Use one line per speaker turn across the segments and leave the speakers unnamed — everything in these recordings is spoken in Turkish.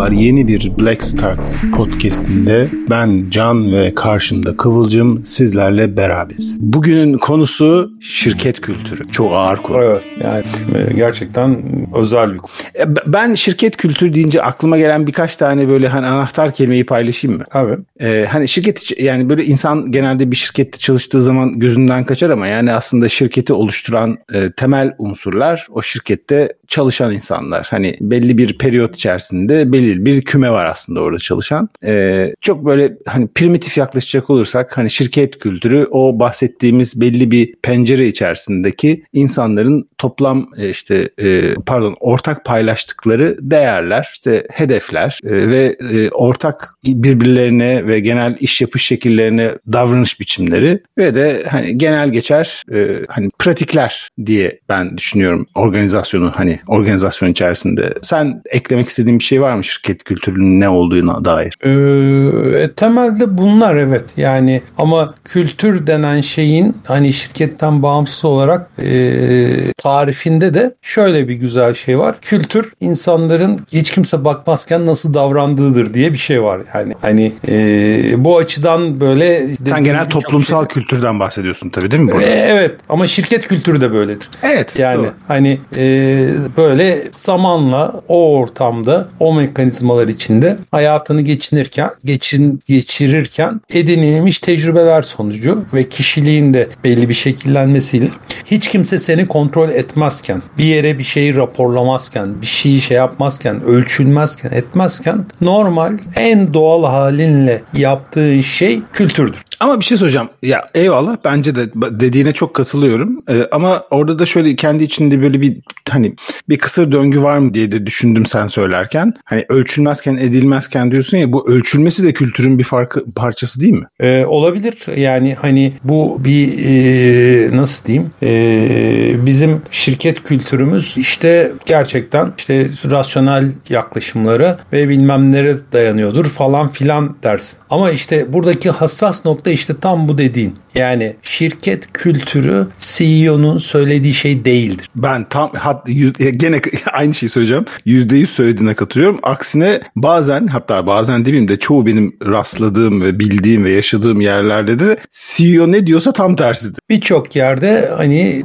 Merhabalar yeni bir Black Start podcastinde ben Can ve karşımda Kıvılcım sizlerle beraberiz. Bugünün konusu şirket kültürü. Çok ağır konu.
Evet yani e, gerçekten özel bir konu.
E, ben şirket kültürü deyince aklıma gelen birkaç tane böyle hani anahtar kelimeyi paylaşayım mı?
Abi.
Ee, hani şirket yani böyle insan genelde bir şirkette çalıştığı zaman gözünden kaçar ama yani aslında şirketi oluşturan e, temel unsurlar o şirkette çalışan insanlar. Hani belli bir periyot içerisinde belirli bir küme var aslında orada çalışan. Ee, çok böyle hani primitif yaklaşacak olursak hani şirket kültürü o bahsettiğimiz belli bir pencere içerisindeki insanların toplam e, işte e, pardon ortak paylaştıkları değerler, işte hedefler e, ve e, ortak birbirlerine ve genel iş yapış şekillerine davranış biçimleri ve de hani genel geçer e, hani pratikler diye ben düşünüyorum organizasyonu hani organizasyon içerisinde. Sen eklemek istediğin bir şey var mı şirket kültürünün ne olduğuna dair?
Ee, temelde bunlar evet yani ama kültür denen şeyin hani şirketten bağımsız olarak e, tarifinde de şöyle bir güzel şey var. Kültür insanların hiç kimse bakmazken nasıl davrandığıdır diye bir şey var. Yani hani e, bu açıdan böyle
sen genel toplumsal şey... kültürden bahsediyorsun tabii değil mi?
Burada? E, evet ama şirket kültürü de böyledir.
Evet.
Yani doğru. hani e, böyle zamanla o ortamda o mekanizmalar içinde hayatını geçinirken geçin geçirirken edinilmiş tecrübeler sonucu ve kişiliğin de belli bir şekillenmesiyle hiç kimse seni kontrol etmezken, bir yere bir şeyi raporlamazken, bir şeyi şey yapmazken, ölçülmezken, etmezken normal en doğal halinle yaptığı şey kültürdür.
Ama bir şey söyleyeceğim. Ya eyvallah bence de dediğine çok katılıyorum. Ee, ama orada da şöyle kendi içinde böyle bir hani bir kısır döngü var mı diye de düşündüm sen söylerken. Hani ölçülmezken edilmezken diyorsun ya bu ölçülmesi de kültürün bir farkı parçası değil mi?
Ee, olabilir. Yani hani bu bir e, nasıl diyeyim? E, bizim şirket kültürümüz işte gerçekten işte rasyonel yaklaşımları ve bilmem nereye dayanıyordur falan filan dersin. Ama işte buradaki hassas nokta işte tam bu dediğin. Yani şirket kültürü CEO'nun söylediği şey değildir.
Ben tam hat, yüz, gene aynı şeyi söyleyeceğim. Yüzde yüz söylediğine katılıyorum. Aksine bazen hatta bazen demeyeyim de çoğu benim rastladığım ve bildiğim ve yaşadığım yerlerde de CEO ne diyorsa tam tersidir.
Birçok yerde hani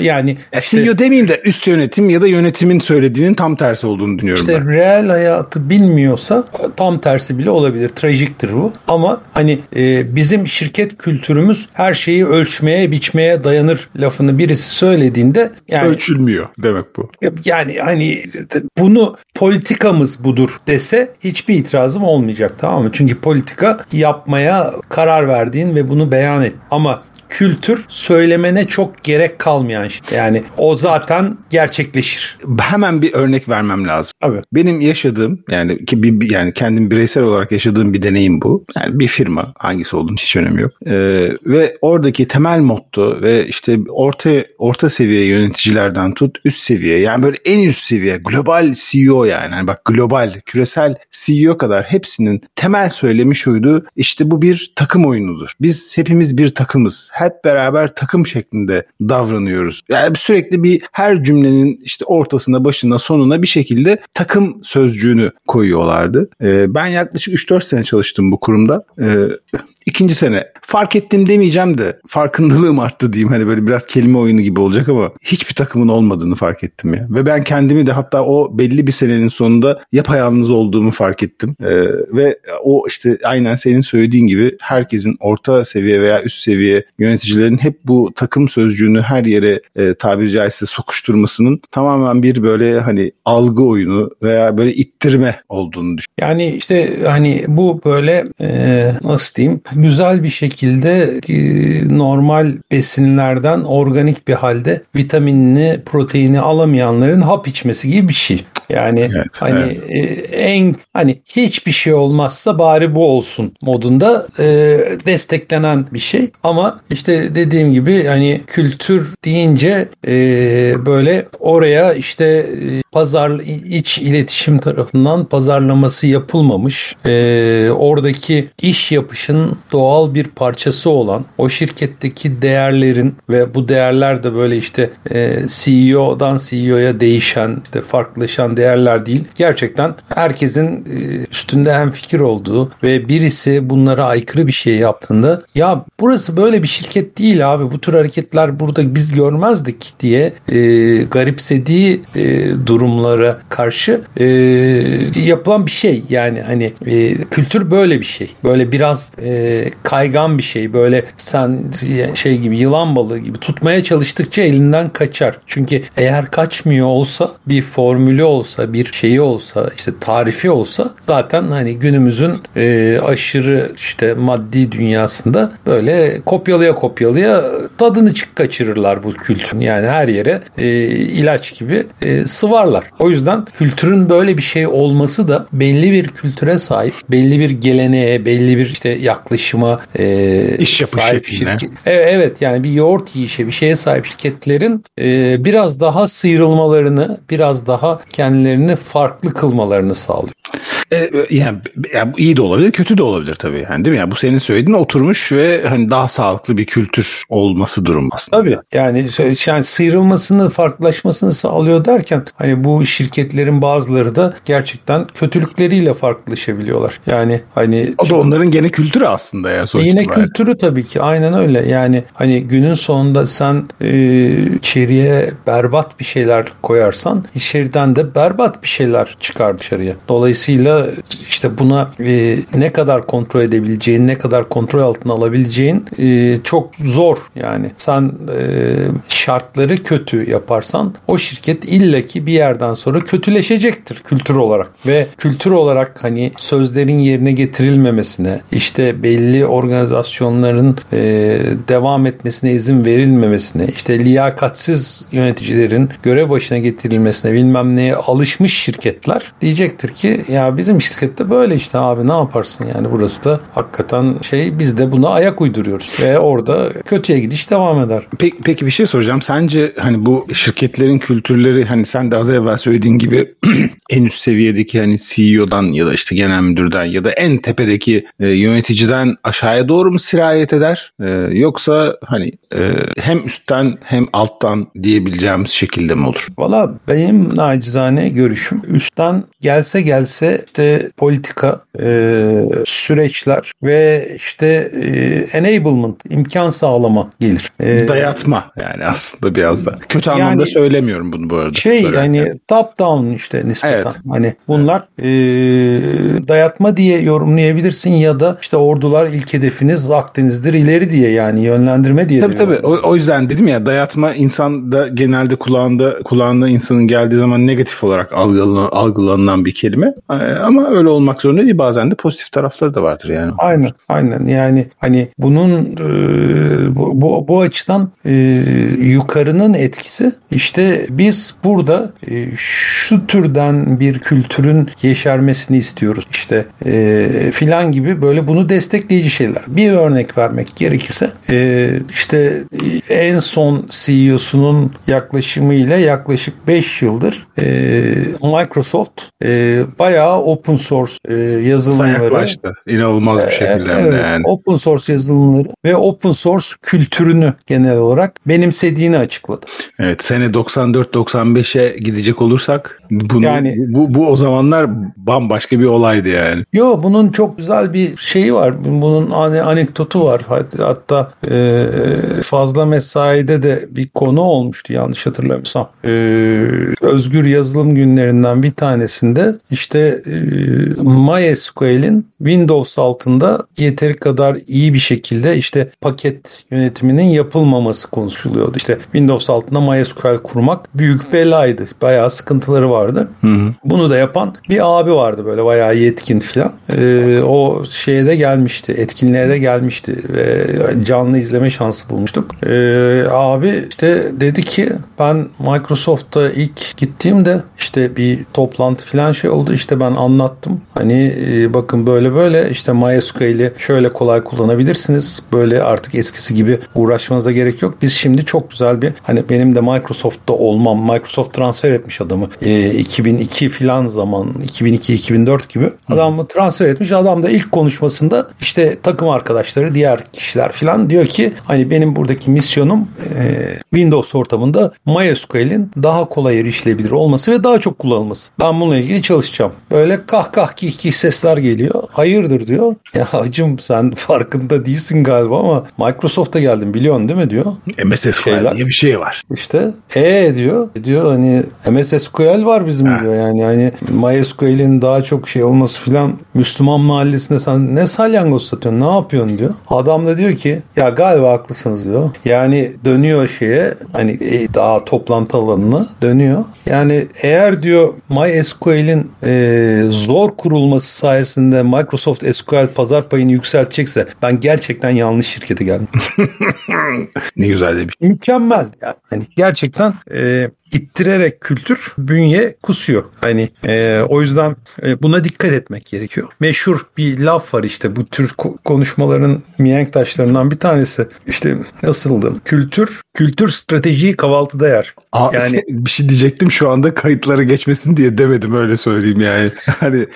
yani
ya işte, CEO demeyeyim de üst yönetim ya da yönetimin söylediğinin tam tersi olduğunu düşünüyorum
işte ben. real hayatı bilmiyorsa tam tersi bile olabilir. Trajiktir bu. Ama hani e, bizim şirket kültürümüz her şeyi ölçmeye, biçmeye dayanır lafını birisi söylediğinde
yani ölçülmüyor demek bu.
Yani hani bunu politikamız budur dese hiçbir itirazım olmayacak tamam mı? Çünkü politika yapmaya karar verdiğin ve bunu beyan et. Ama kültür söylemene çok gerek kalmayan şey. Yani o zaten gerçekleşir.
Hemen bir örnek vermem lazım.
Abi.
Benim yaşadığım yani ki bir yani kendim bireysel olarak yaşadığım bir deneyim bu. Yani bir firma hangisi olduğunu hiç önemi yok. Ee, ve oradaki temel motto ve işte orta orta seviye yöneticilerden tut üst seviye yani böyle en üst seviye global CEO yani. yani bak global küresel CEO kadar hepsinin temel söylemi şuydu. İşte bu bir takım oyunudur. Biz hepimiz bir takımız hep beraber takım şeklinde davranıyoruz. Yani sürekli bir her cümlenin işte ortasına, başına, sonuna bir şekilde takım sözcüğünü koyuyorlardı. Ee, ben yaklaşık 3-4 sene çalıştım bu kurumda. Ee, ikinci sene fark ettim demeyeceğim de farkındalığım arttı diyeyim. Hani böyle biraz kelime oyunu gibi olacak ama hiçbir takımın olmadığını fark ettim ya. Ve ben kendimi de hatta o belli bir senenin sonunda yapayalnız olduğumu fark ettim. Ee, ve o işte aynen senin söylediğin gibi herkesin orta seviye veya üst seviye yöneticilerin hep bu takım sözcüğünü her yere e, tabiri caizse sokuşturmasının tamamen bir böyle hani algı oyunu veya böyle ittirme olduğunu düşünüyorum.
Yani işte hani bu böyle e, nasıl diyeyim güzel bir şekilde e, normal besinlerden organik bir halde vitaminini, proteini alamayanların hap içmesi gibi bir şey. Yani evet, hani evet. E, en hani hiçbir şey olmazsa bari bu olsun modunda e, desteklenen bir şey. Ama işte dediğim gibi hani kültür deyince e, böyle oraya işte e, pazar iç iletişim tarafından pazarlaması yapılmamış. E, oradaki iş yapışın doğal bir parçası olan o şirketteki değerlerin ve bu değerler de böyle işte e, CEO'dan CEO'ya değişen, işte farklılaşan değerler değil. Gerçekten herkesin e, üstünde hem fikir olduğu ve birisi bunlara aykırı bir şey yaptığında ya burası böyle bir şirket değil abi bu tür hareketler burada biz görmezdik diye e, garipsediği e, durumlara karşı e, yapılan bir şey. Yani hani e, kültür böyle bir şey. Böyle biraz e, kaygan bir şey. Böyle sen şey gibi yılan balığı gibi tutmaya çalıştıkça elinden kaçar. Çünkü eğer kaçmıyor olsa bir formülü olsa bir şeyi olsa işte tarifi olsa zaten hani günümüzün e, aşırı işte maddi dünyasında böyle kopyalıya kopyalıya tadını çık kaçırırlar bu kültürün. Yani her yere e, ilaç gibi e, sıvarlar. O yüzden kültürün böyle bir şey olması da belli bir kültüre sahip, belli bir geleneğe, belli bir işte yaklaşıma
e, iş yapışı
şirket. Evet, evet yani bir yoğurt yiyişe bir şeye sahip şirketlerin e, biraz daha sıyrılmalarını, biraz daha kendilerini farklı kılmalarını sağlıyor.
E, yani, yani iyi de olabilir, kötü de olabilir tabii. Yani değil mi? Yani bu senin söylediğin oturmuş ve hani daha sağlıklı bir kültür olması durum aslında.
Tabii. Yani yani sıyrılmasını, farklılaşmasını sağlıyor derken hani bu şirketlerin bazıları da gerçekten kötülükleriyle farklılaşabiliyorlar. Yani hani
o da onların gene kültürü aslında ya
sonuçta. Yine kültürü tabii ki. Aynen öyle. Yani hani günün sonunda sen e, içeriye berbat bir şeyler koyarsan içeriden de berbat bir şeyler çıkar dışarıya. Dolayısıyla işte buna e, ne kadar kontrol edebileceğin, ne kadar kontrol altına alabileceğin e, çok zor yani. Sen e, şartları kötü yaparsan o şirket illaki bir yerden sonra kötüleşecektir kültür olarak ve kültür olarak hani sözlerin yerine getirilmemesine, işte belli organizasyonların e, devam etmesine izin verilmemesine, işte liyakatsiz yöneticilerin görev başına getirilmesine bilmem neye alışmış şirketler diyecektir ki ya bizim şirkette böyle işte abi ne yaparsın yani burası da hakikaten şey biz de buna ayak uyduruyoruz ve orada kötüye gidiş devam eder.
Peki, peki bir şey soracağım. Sence hani bu şirketlerin kültürleri hani sen de az evvel söylediğin gibi en üst seviyedeki hani CEO'dan ya da işte genel müdürden ya da en tepedeki e, yöneticiden aşağıya doğru mu sirayet eder? E, yoksa hani e, hem üstten hem alttan diyebileceğimiz şekilde mi olur?
Valla benim nacizane görüşüm üstten gelse gelse işte politika, e, süreçler ve işte e, enablement, imkan sağlama gelir.
E, Dayatma yani aslında biraz da. Kötü anlamda yani, söylemiyorum bunu bu arada.
Şey yani top down işte nispeten. Evet. Hani bunlar e, dayatma diye yorumlayabilirsin ya da işte ordular ilk hedefiniz Akdeniz'dir ileri diye yani yönlendirme diye.
Tabii tabii. O, o yüzden dedim ya dayatma insan da genelde kulağında kulağında insanın geldiği zaman negatif olarak algılanan, algılanan bir kelime. E, ama öyle olmak zorunda değil. Bazen de pozitif tarafları da vardır yani.
Aynen. Aynen. Yani hani bunun e, bu, bu, bu açıdan e, yukarının etkisi işte biz burada e, şu türden bir kültürün yeşermesini istiyoruz. İşte e, filan gibi böyle bunu destekleyici şeyler. Bir örnek vermek gerekirse e, işte en son CEO'sunun yaklaşımıyla yaklaşık 5 yıldır e, Microsoft e, bayağı open source e, yazılımları
Sayaklaştı. İnanılmaz bir şekilde. E, evet, yani.
Open source yazılımları ve open source kültürünü genel olarak benimsediğini açıkladı.
Evet sene 94-95'e gidecek olursak bunu, yani, bu, bu o zamanlar bambaşka bir olaydı yani.
Yo bunun çok güzel bir şeyi var. Bunun anekdotu var. Hatta e, fazla mesaide de bir konu olmuştu yanlış hatırlamıyorsam. E, özgür yazılım günlerinden bir tanesinde işte e, MySQL'in Windows altında yeteri kadar iyi bir şekilde işte paket yönetiminin yapılmaması konuşuluyordu. İşte Windows altında MySQL kurmak büyük belaydı. Bayağı sıkıntıları vardı. Hı hı. Bunu da yapan bir abi vardı böyle bayağı yetkin falan. Ee, o şeye de gelmişti. Etkinliğe de gelmişti. Ve canlı izleme şansı bulmuştuk. Ee, abi işte dedi ki ben Microsoft'ta ilk gittiğimde işte bir toplantı falan şey oldu. İşte ben anlattım. Hani e, bakın böyle böyle işte MySQL'i şöyle kolay kullanabilirsiniz. Böyle artık eskisi gibi uğraşmanıza gerek yok. Biz şimdi çok güzel bir hani benim de Microsoft'ta olmam. Microsoft transfer etmiş adamı. E, 2002 filan zaman 2002-2004 gibi adamı transfer etmiş. Adam da ilk konuşmasında işte takım arkadaşları diğer kişiler filan diyor ki hani benim buradaki misyonum e, Windows ortamında MySQL'in daha kolay erişilebilir olması ve daha çok kullanılması. Ben bununla ilgili çalışacağım. Böyle kah kah kih kih sesler geliyor. Hayırdır diyor. Ya hacım sen farkında değilsin galiba ama Microsoft'a geldin biliyorsun değil mi diyor.
MS SQL diye bir şey var.
İşte e diyor. Diyor hani MS SQL var bizim ha. diyor. Yani hani MySQL'in daha çok şey olması filan Müslüman mahallesinde sen ne salyangoz satıyorsun ne yapıyorsun diyor. Adam da diyor ki ya galiba haklısınız diyor. Yani dönüyor şeye hani e, daha toplantı alanına dönüyor. Yani eğer diyor MySQL'in e, zor kurulması sayesinde Microsoft SQL pazar payını yükseltecekse ben gerçekten yanlış şirkete geldim.
ne güzel demiş.
Mükemmel. Yani gerçekten e, ittirerek kültür bünye kusuyor. Hani e, o yüzden e, buna dikkat etmek gerekiyor. Meşhur bir laf var işte bu tür konuşmaların mihenk taşlarından bir tanesi. İşte nasıldı? Kültür, kültür stratejiyi kahvaltıda yer.
Aa, yani bir şey diyecektim şu anda kayıtlara geçmesin diye demedim öyle söyleyeyim yani. Hani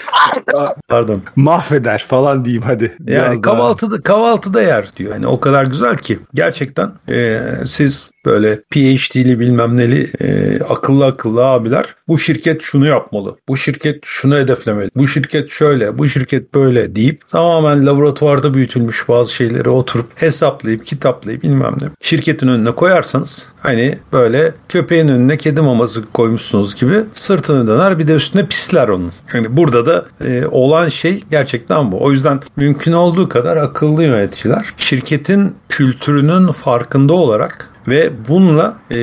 pardon. Mahveder falan diyeyim hadi.
Yani kahvaltıda kahvaltıda yer diyor. Yani o kadar güzel ki gerçekten e, siz böyle PhD'li bilmem neli e, akıllı akıllı abiler bu şirket şunu yapmalı. Bu şirket şunu hedeflemeli. Bu şirket şöyle, bu şirket böyle deyip tamamen laboratuvarda büyütülmüş bazı şeyleri oturup hesaplayıp kitaplayıp bilmem ne. Şirketin önüne koyarsanız hani böyle köpeğin önüne kedi maması koymuşsunuz gibi sırtını döner bir de üstüne pisler onun. Yani burada da e, olan şey gerçekten bu. O yüzden mümkün olduğu kadar akıllı yöneticiler şirketin kültürünün farkında olarak ve bununla e,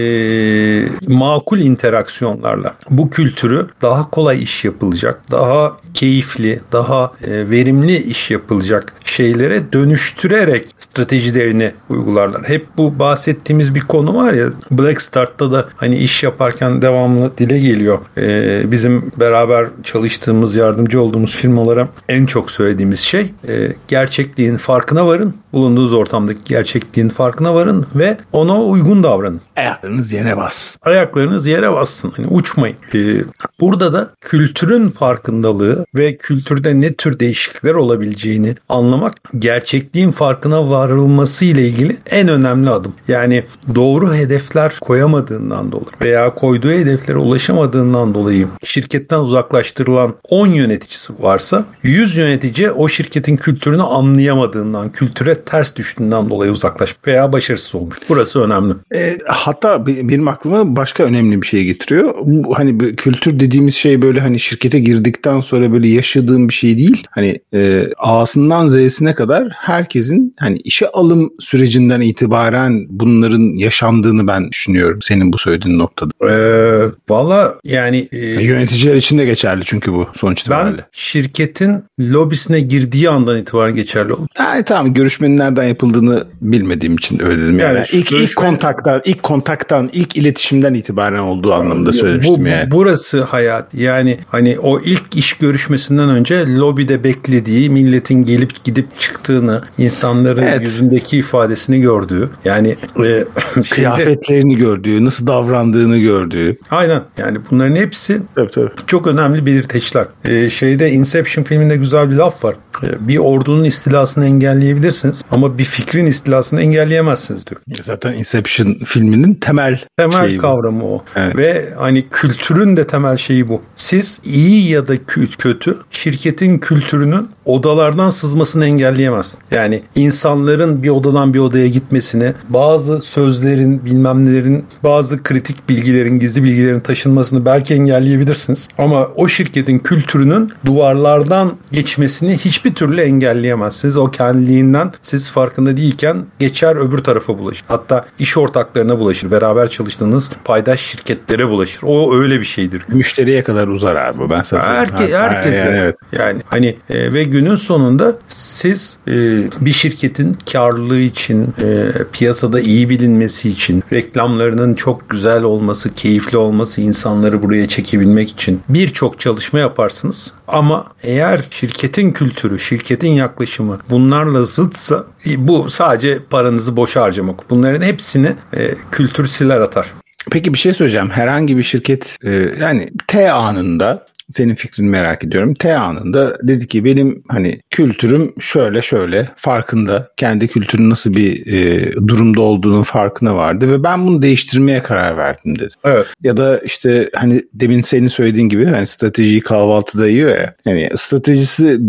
makul interaksiyonlarla bu kültürü daha kolay iş yapılacak, daha keyifli, daha e, verimli iş yapılacak şeylere dönüştürerek stratejilerini uygularlar. Hep bu bahsettiğimiz bir konu var ya Black Start'ta da hani iş yaparken devamlı dile geliyor. E, bizim beraber çalıştığımız, yardımcı olduğumuz firmalara en çok söylediğimiz şey e, gerçekliğin farkına varın. Bulunduğunuz ortamdaki gerçekliğin farkına varın ve ona uygun davranın.
Ayaklarınız yere bas.
Ayaklarınız yere bassın. Hani uçmayın. Ee, burada da kültürün farkındalığı ve kültürde ne tür değişiklikler olabileceğini anlamak gerçekliğin farkına varılması ile ilgili en önemli adım. Yani doğru hedefler koyamadığından dolayı veya koyduğu hedeflere ulaşamadığından dolayı şirketten uzaklaştırılan 10 yöneticisi varsa 100 yönetici o şirketin kültürünü anlayamadığından, kültüre ters düştüğünden dolayı uzaklaş veya başarısız olmuş. Burası önemli.
E, hatta benim aklıma başka önemli bir şey getiriyor. Bu, hani kültür dediğimiz şey böyle hani şirkete girdikten sonra böyle yaşadığım bir şey değil. Hani e, A'sından Z'sine kadar herkesin hani işe alım sürecinden itibaren bunların yaşandığını ben düşünüyorum. Senin bu söylediğin noktada.
Ee, Valla yani e,
yöneticiler için de geçerli çünkü bu sonuç itibariyle.
Ben şirketin lobisine girdiği andan itibaren geçerli oldu.
Yani tamam görüşmenin nereden yapıldığını bilmediğim için öyle dedim. Yani, yani ilk, ilk kontaktan, ilk kontaktan, ilk iletişimden itibaren olduğu anlamda söylemiştim bu, yani.
Burası hayat. Yani hani o ilk iş görüşmesinden önce lobide beklediği milletin gelip gidip çıktığını, insanların evet. yüzündeki ifadesini gördüğü. Yani
e, kıyafetlerini gördüğü, nasıl davrandığını gördüğü.
Aynen. Yani bunların hepsi tabii, tabii. çok önemli belirteçler. Ee, şeyde Inception filminde güzel bir laf var. Ee, bir ordunun istilasını engelleyebilirsiniz ama bir fikrin istilasını engelleyemezsiniz diyor.
Zaten Inception filminin temel
temel şeyi kavramı bu. o. Evet. Ve hani kültürün de temel şeyi bu. Siz iyi ya da kötü şirketin kültürünün odalardan sızmasını engelleyemezsin. Yani insanların bir odadan bir odaya gitmesini, bazı sözlerin, bilmem nelerin, bazı kritik bilgilerin, gizli bilgilerin taşınmasını belki engelleyebilirsiniz. Ama o şirketin kültürünün duvarlardan geçmesini hiçbir türlü engelleyemezsiniz. O kendiliğinden siz farkında değilken geçer öbür tarafa bulaşır. Hatta iş ortaklarına bulaşır. Beraber çalıştığınız paydaş şirketlere bulaşır. O öyle bir şeydir.
Müşteriye kadar uzar abi ben sana.
Herke, herkese. Yani, evet. yani hani e, ve günün sonunda siz e, bir şirketin karlılığı için, e, piyasada iyi bilinmesi için, reklamlarının çok güzel olması, keyifli olması, insanları buraya çekebilmek için birçok çalışma yaparsınız. Ama eğer şirketin kültürü, şirketin yaklaşımı bunlarla zıtsa e, bu sadece paranızı boş harcamak. Bunların hepsini e, kültür siler atar.
Peki bir şey söyleyeceğim. Herhangi bir şirket e, yani T anında senin fikrini merak ediyorum. T anında dedi ki benim hani kültürüm şöyle şöyle farkında. Kendi kültürün nasıl bir e, durumda olduğunun farkına vardı ve ben bunu değiştirmeye karar verdim dedi.
Evet.
Ya da işte hani demin senin söylediğin gibi hani stratejiyi kahvaltıda yiyor ya. Yani stratejisi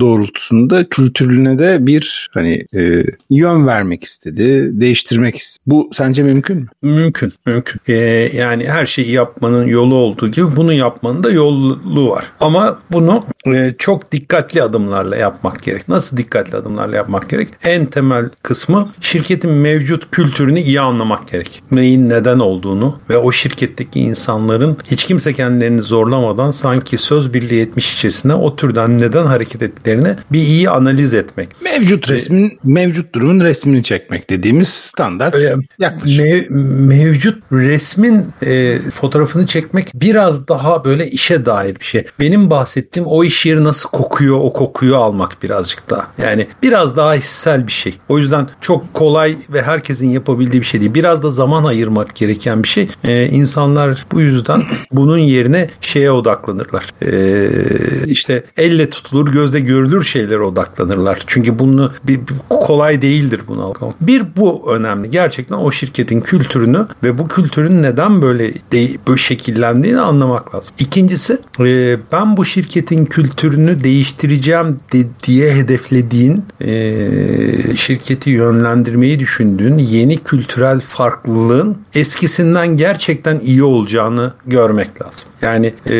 doğrultusunda kültürüne de bir hani e, yön vermek istedi, değiştirmek istedi. Bu sence mümkün mü?
Mümkün, mümkün. Ee, yani her şeyi yapmanın yolu olduğu gibi bunu yapmanın da yolu zorunluluğu var. Ama bunu e, çok dikkatli adımlarla yapmak gerek. Nasıl dikkatli adımlarla yapmak gerek? En temel kısmı şirketin mevcut kültürünü iyi anlamak gerek. Neyin neden olduğunu ve o şirketteki insanların hiç kimse kendilerini zorlamadan sanki söz birliği etmişçesine o türden neden hareket ettiklerini bir iyi analiz etmek.
Mevcut resmin, mevcut durumun resmini çekmek dediğimiz standart
e, yaklaşım. Mev, mevcut resmin e, fotoğrafını çekmek biraz daha böyle işe dair dair bir şey. Benim bahsettiğim o iş yeri nasıl kokuyor o kokuyu almak birazcık daha. Yani biraz daha hissel bir şey. O yüzden çok kolay ve herkesin yapabildiği bir şey değil. Biraz da zaman ayırmak gereken bir şey. Ee, insanlar bu yüzden bunun yerine şeye odaklanırlar. Ee, işte elle tutulur gözde görülür şeylere odaklanırlar. Çünkü bunu bir, bir kolay değildir bunu algılamak. Bir bu önemli. Gerçekten o şirketin kültürünü ve bu kültürün neden böyle de, böyle şekillendiğini anlamak lazım. İkincisi e, ben bu şirketin kültürünü değiştireceğim de, diye hedeflediğin e, şirketi yönlendirmeyi düşündüğün yeni kültürel farklılığın eskisinden gerçekten iyi olacağını görmek lazım. Yani e,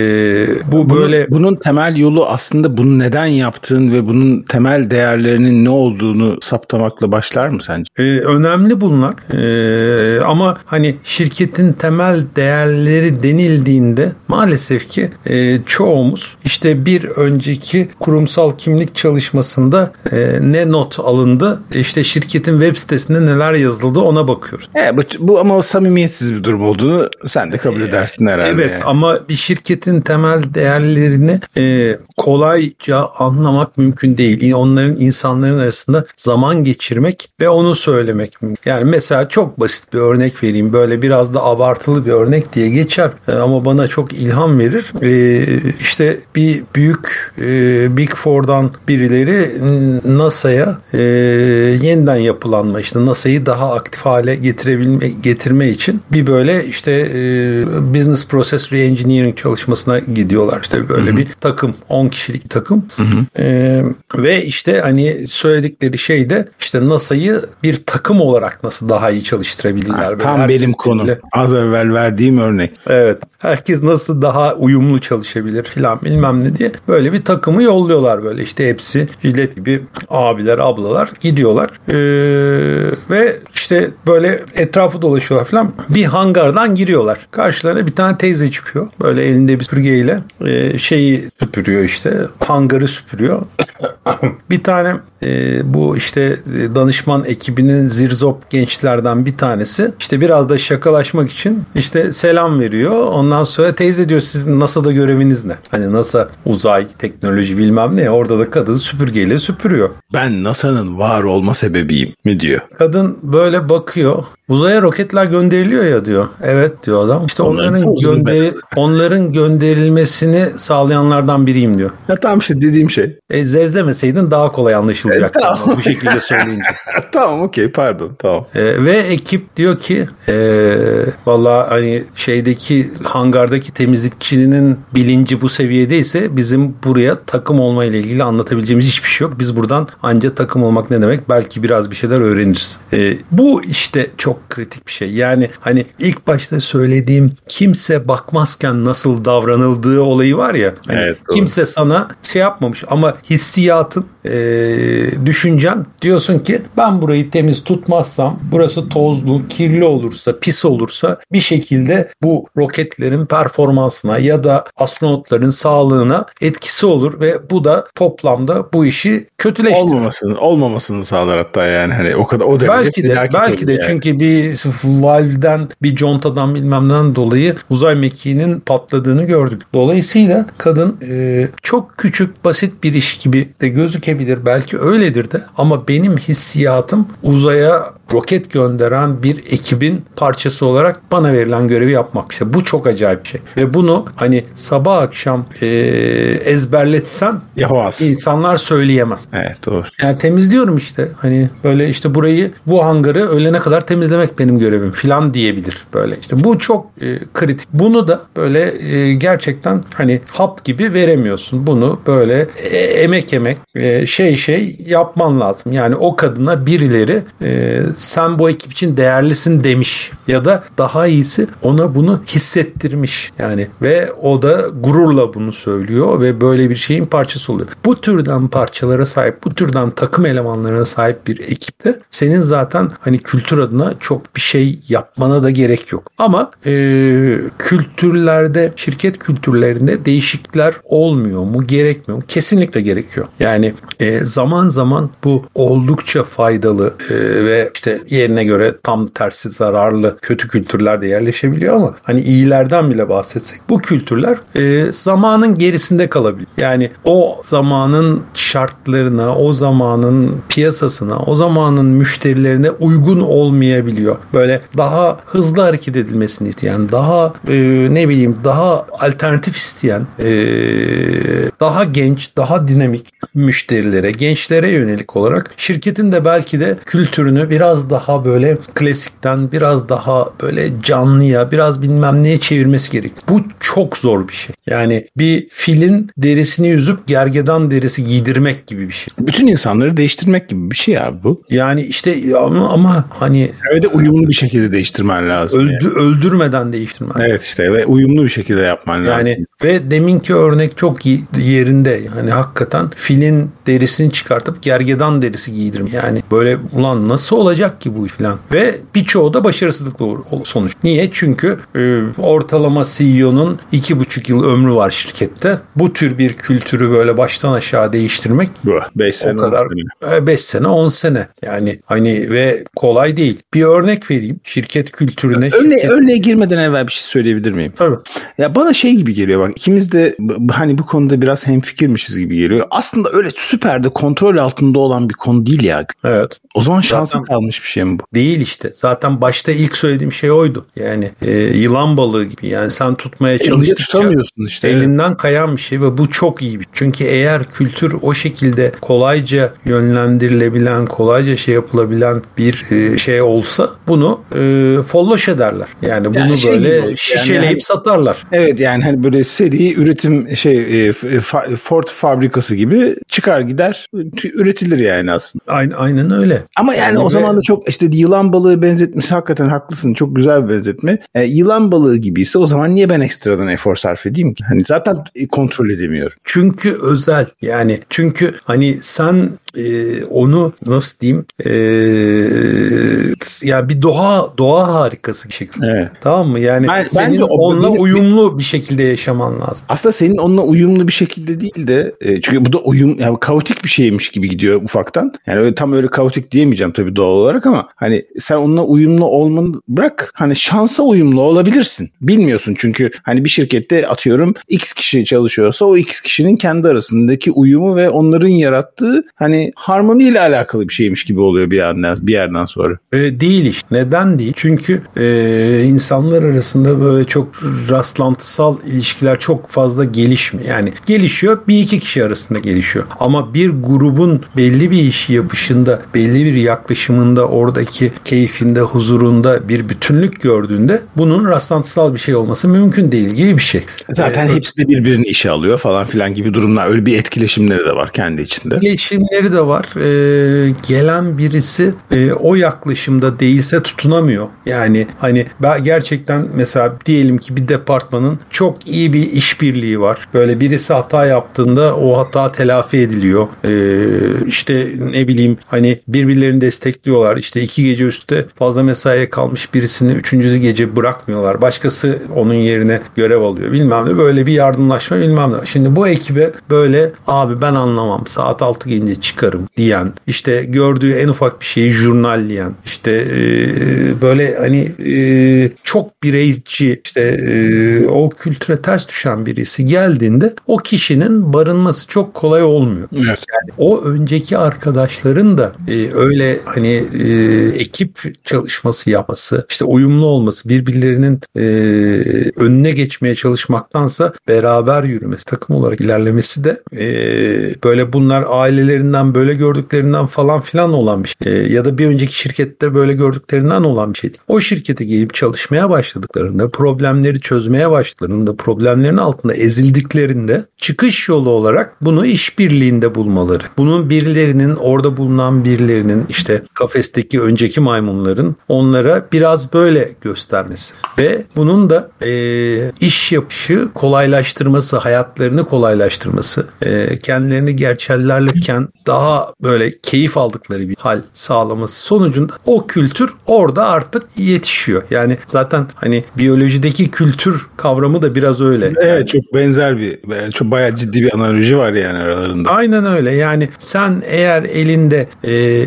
bu
bunun,
böyle
bunun temel yolu aslında bunu neden yaptığın ve bunun temel değerlerinin ne olduğunu saptamakla başlar mı sence?
E, önemli bunlar. E, ama hani şirketin temel değerleri denildiğinde maalesef ki e, çoğumuz işte bir önceki kurumsal kimlik çalışmasında e, ne not alındı işte şirketin web sitesinde neler yazıldı ona bakıyoruz.
E, bu, bu ama o samimiyetsiz bir durum olduğunu sen de kabul e, edersin herhalde.
Evet yani. ama bir şirketin temel değerlerini e, kolayca anlamak mümkün değil. Onların insanların arasında zaman geçirmek ve onu söylemek. Yani mesela çok basit bir örnek vereyim. Böyle biraz da abartılı bir örnek diye geçer e, ama bana çok ilham verir. E, işte bir büyük e, Big Four'dan birileri NASA'ya yeniden yapılanma işte NASA'yı daha aktif hale getirebilme getirme için bir böyle işte business process reengineering çalışmasına gidiyorlar. İşte böyle Hı-hı. bir takım 10 kişilik takım. E, ve işte hani söyledikleri şey de işte NASA'yı bir takım olarak nasıl daha iyi çalıştırabilirler. Ha,
tam benim konum. Az evvel verdiğim örnek.
Evet. Herkes nasıl daha uyumlu çalışabilir filan bilmem ne diye böyle bir takımı yolluyorlar böyle. İşte hepsi jilet gibi abiler ablalar gidiyorlar. Ee, ve işte böyle etrafı dolaşıyorlar filan. Bir hangardan giriyorlar. Karşılarına bir tane teyze çıkıyor. Böyle elinde bir süpürgeyle e, şeyi süpürüyor işte. Hangarı süpürüyor. Bir tane e, bu işte danışman ekibinin zirzop gençlerden bir tanesi. İşte biraz da şakalaşmak için işte selam veriyor. Ondan sonra teyze diyor sizin NASA'da göreviniz ne? Hani NASA uzay, teknoloji bilmem ne. Orada da kadın süpürgeyle süpürüyor.
Ben NASA'nın var olma sebebiyim mi diyor.
Kadın böyle bakıyor. Uzaya roketler gönderiliyor ya diyor. Evet diyor adam. İşte onların, onların gönderi onların gönderilmesini sağlayanlardan biriyim diyor.
Ya tamam işte dediğim şey.
E, zevzemeseydin daha kolay anlaşılacaktı. E, tamam. bu şekilde söyleyince.
tamam okey pardon tamam.
E, ve ekip diyor ki e, valla hani şeydeki hangardaki temizlikçinin bilinci bu seviyedeyse bizim buraya takım olma ile ilgili anlatabileceğimiz hiçbir şey yok. Biz buradan ancak takım olmak ne demek belki biraz bir şeyler öğreniriz. E, bu işte çok kritik bir şey. Yani hani ilk başta söylediğim kimse bakmazken nasıl davranıldığı olayı var ya. Hani evet, kimse sana şey yapmamış ama hissiyatın e, düşüncen diyorsun ki ben burayı temiz tutmazsam burası tozlu, kirli olursa, pis olursa bir şekilde bu roketlerin performansına ya da astronotların sağlığına etkisi olur ve bu da toplamda bu işi kötüleştirir.
Olmamasını, olmamasını sağlar hatta yani hani o kadar o
derece belki de belki de yani. çünkü bir valvden bir contadan bilmemden dolayı uzay mekiğinin patladığını gördük. Dolayısıyla kadın e, çok küçük basit bir iş gibi de gözükebilir. Belki öyledir de ama benim hissiyatım uzaya roket gönderen bir ekibin parçası olarak bana verilen görevi yapmak. İşte bu çok acayip bir şey. Ve bunu hani sabah akşam e, ezberletsen
Yapamaz.
insanlar söyleyemez.
Evet doğru.
Yani temizliyorum işte. Hani böyle işte burayı bu hangarı öğlene kadar temizlemek benim görevim filan diyebilir böyle. İşte bu çok e, kritik. Bunu da böyle e, gerçekten hani hap gibi veremiyorsun. Bunu böyle e, emek emek e, şey şey yapman lazım. Yani o kadına birileri e, sen bu ekip için değerlisin demiş ya da daha iyisi ona bunu hissettirmiş yani ve o da gururla bunu söylüyor ve böyle bir şeyin parçası oluyor. Bu türden parçalara sahip, bu türden takım elemanlarına sahip bir ekipte senin zaten hani kültür adına çok bir şey yapmana da gerek yok. Ama e, kültürlerde, şirket kültürlerinde değişiklikler olmuyor mu? Gerekmiyor mu? Kesinlikle gerekiyor. Yani e, zaman zaman bu oldukça faydalı e, ve işte yerine göre tam tersi zararlı kötü kültürler de yerleşebiliyor ama hani iyilerden bile bahsetsek bu kültürler e, zamanın gerisinde kalabilir. Yani o zamanın şartlarına, o zamanın piyasasına, o zamanın müşterilerine uygun olmayabiliyor. Böyle daha hızlı hareket edilmesini isteyen, daha e, ne bileyim daha alternatif isteyen, e, daha genç, daha dinamik müşterilere, gençlere yönelik olarak şirketin de belki de kültürünü biraz daha böyle klasikten biraz daha böyle canlıya, biraz bilmem neye çevirmesi gerek. Bu çok zor bir şey. Yani bir filin derisini yüzüp gergedan derisi giydirmek gibi bir şey.
Bütün insanları değiştirmek gibi bir şey abi bu.
Yani işte ama, ama hani
evet de uyumlu bir şekilde değiştirmen lazım.
Öldü, yani. Öldürmeden değiştirmen.
Evet işte ve uyumlu bir şekilde yapman lazım. Yani
ve deminki örnek çok yerinde. Yani hakikaten filin derisini çıkartıp gergedan derisi giydirmek. Yani böyle ulan nasıl olacak ki bu falan. Ve birçoğu da başarısızlıkla sonuç. Niye? Çünkü e, ortalama CEO'nun iki buçuk yıl ömrü var şirkette. Bu tür bir kültürü böyle baştan aşağı değiştirmek
5 sene o kadar
5 sene 10 sene. Yani hani ve kolay değil. Bir örnek vereyim. Şirket kültürüne.
Örne şirket... Örneğe girmeden evvel bir şey söyleyebilir miyim?
Tabii.
Ya bana şey gibi geliyor bak. ikimiz de hani bu konuda biraz hemfikirmişiz gibi geliyor. Aslında öyle süper de kontrol altında olan bir konu değil ya.
Evet.
O zaman Zaten... kalmış bir şey mi bu?
Değil işte. Zaten başta ilk söylediğim şey oydu. Yani e, yılan balığı gibi. Yani sen tutmaya çalıştıkça
tutamıyorsun işte.
Elinden evet. kayan bir şey ve bu çok iyi bir. Çünkü eğer kültür o şekilde kolayca yönlendirilebilen, kolayca şey yapılabilen bir e, şey olsa bunu e, folloş ederler. Yani bunu yani şey böyle gibi, şişeleyip yani, satarlar.
Evet yani hani böyle seri üretim şey e, Ford fabrikası gibi çıkar gider üretilir yani aslında.
Aynen, aynen öyle.
Ama yani, yani o ve... zaman da çok işte yılan balığı benzetmesi hakikaten haklısın. Çok güzel bir benzetme. E, yılan balığı gibiyse o zaman niye ben ekstradan efor sarf edeyim ki? Hani zaten kontrol edemiyorum.
Çünkü özel. Yani çünkü hani sen e, onu nasıl diyeyim e, ya bir doğa doğa harikası bir şekilde. Evet. Tamam mı? Yani ben, senin o, onunla benim, uyumlu bir şekilde yaşaman lazım.
Aslında senin onunla uyumlu bir şekilde değil de e, çünkü bu da uyum yani kaotik bir şeymiş gibi gidiyor ufaktan. Yani öyle tam öyle kaotik diyemeyeceğim tabii doğal olarak ama hani sen onunla uyumlu olmanı bırak hani şansa uyumlu olabilirsin. Bilmiyorsun çünkü hani bir şirkette atıyorum X kişi çalışıyorsa o X kişinin kendi arasındaki uyumu ve onların yarattığı hani harmoniyle alakalı bir şeymiş gibi oluyor bir yerden, bir yerden sonra.
E, değil işte. Neden değil? Çünkü e, insanlar arasında böyle çok rastlantısal ilişkiler çok fazla gelişmiyor. Yani gelişiyor bir iki kişi arasında gelişiyor. Ama bir grubun belli bir işi yapışında, belli bir yaklaşımında, oradaki keyfinde, huzurunda bir bütünlük gördüğünde bunun rastlantısal bir şey olması mümkün değil gibi bir şey.
Zaten ee, hepsi de birbirini işe alıyor falan filan gibi durumlar. Öyle bir etkileşimleri de var kendi içinde.
Etkileşimleri de var. Ee, gelen birisi e, o yaklaşımda değilse tutunamıyor. Yani hani gerçekten mesela diyelim ki bir departmanın çok iyi bir işbirliği var. Böyle birisi hata yaptığında o hata telafi ediliyor. Ee, işte ne bileyim hani birbirlerini destekliyorlar. İşte iki gece üstte fazla mesaiye kalmış birisini üçüncü gece bırakmıyorlar. Başkası onun yerine görev alıyor. Bilmem ne böyle bir yardımlaşma bilmem ne. Şimdi bu ekibe böyle abi ben anlamam saat altı gelince çıkarım diyen işte gördüğü en ufak bir şeyi jurnalleyen işte e, böyle hani e, çok bireyci işte e, o kültüre ters düşen birisi geldiğinde o kişinin barınması çok kolay olmuyor. Evet. Yani o önceki arkadaşların da e, öyle hani e, ekip çalışması yapması, işte uyumlu olması, birbirlerinin e, önüne geçmeye çalışmaktansa beraber yürümesi, takım olarak ilerlemesi de e, böyle bunlar ailelerinden böyle gördüklerinden falan filan olan bir şey. E, ya da bir önceki şirkette böyle gördüklerinden olan bir şey. O şirkete gelip çalışmaya başladıklarında, problemleri çözmeye başladıklarında, problemlerin altında ezildiklerinde çıkış yolu olarak bunu işbirliğinde bulmaları. Bunun birilerinin orada bulunan birilerinin işte kafesteki önceki maymunların onlara biraz böyle göstermesi ve bunun da e, iş yapışı kolaylaştırması, hayatlarını kolaylaştırması, e, kendilerini gerçellerken daha böyle keyif aldıkları bir hal sağlaması sonucunda o kültür orada artık yetişiyor. Yani zaten hani biyolojideki kültür kavramı da biraz öyle.
Evet çok benzer bir çok bayağı ciddi bir analoji var yani aralarında.
Aynen öyle. Yani sen eğer elinde e,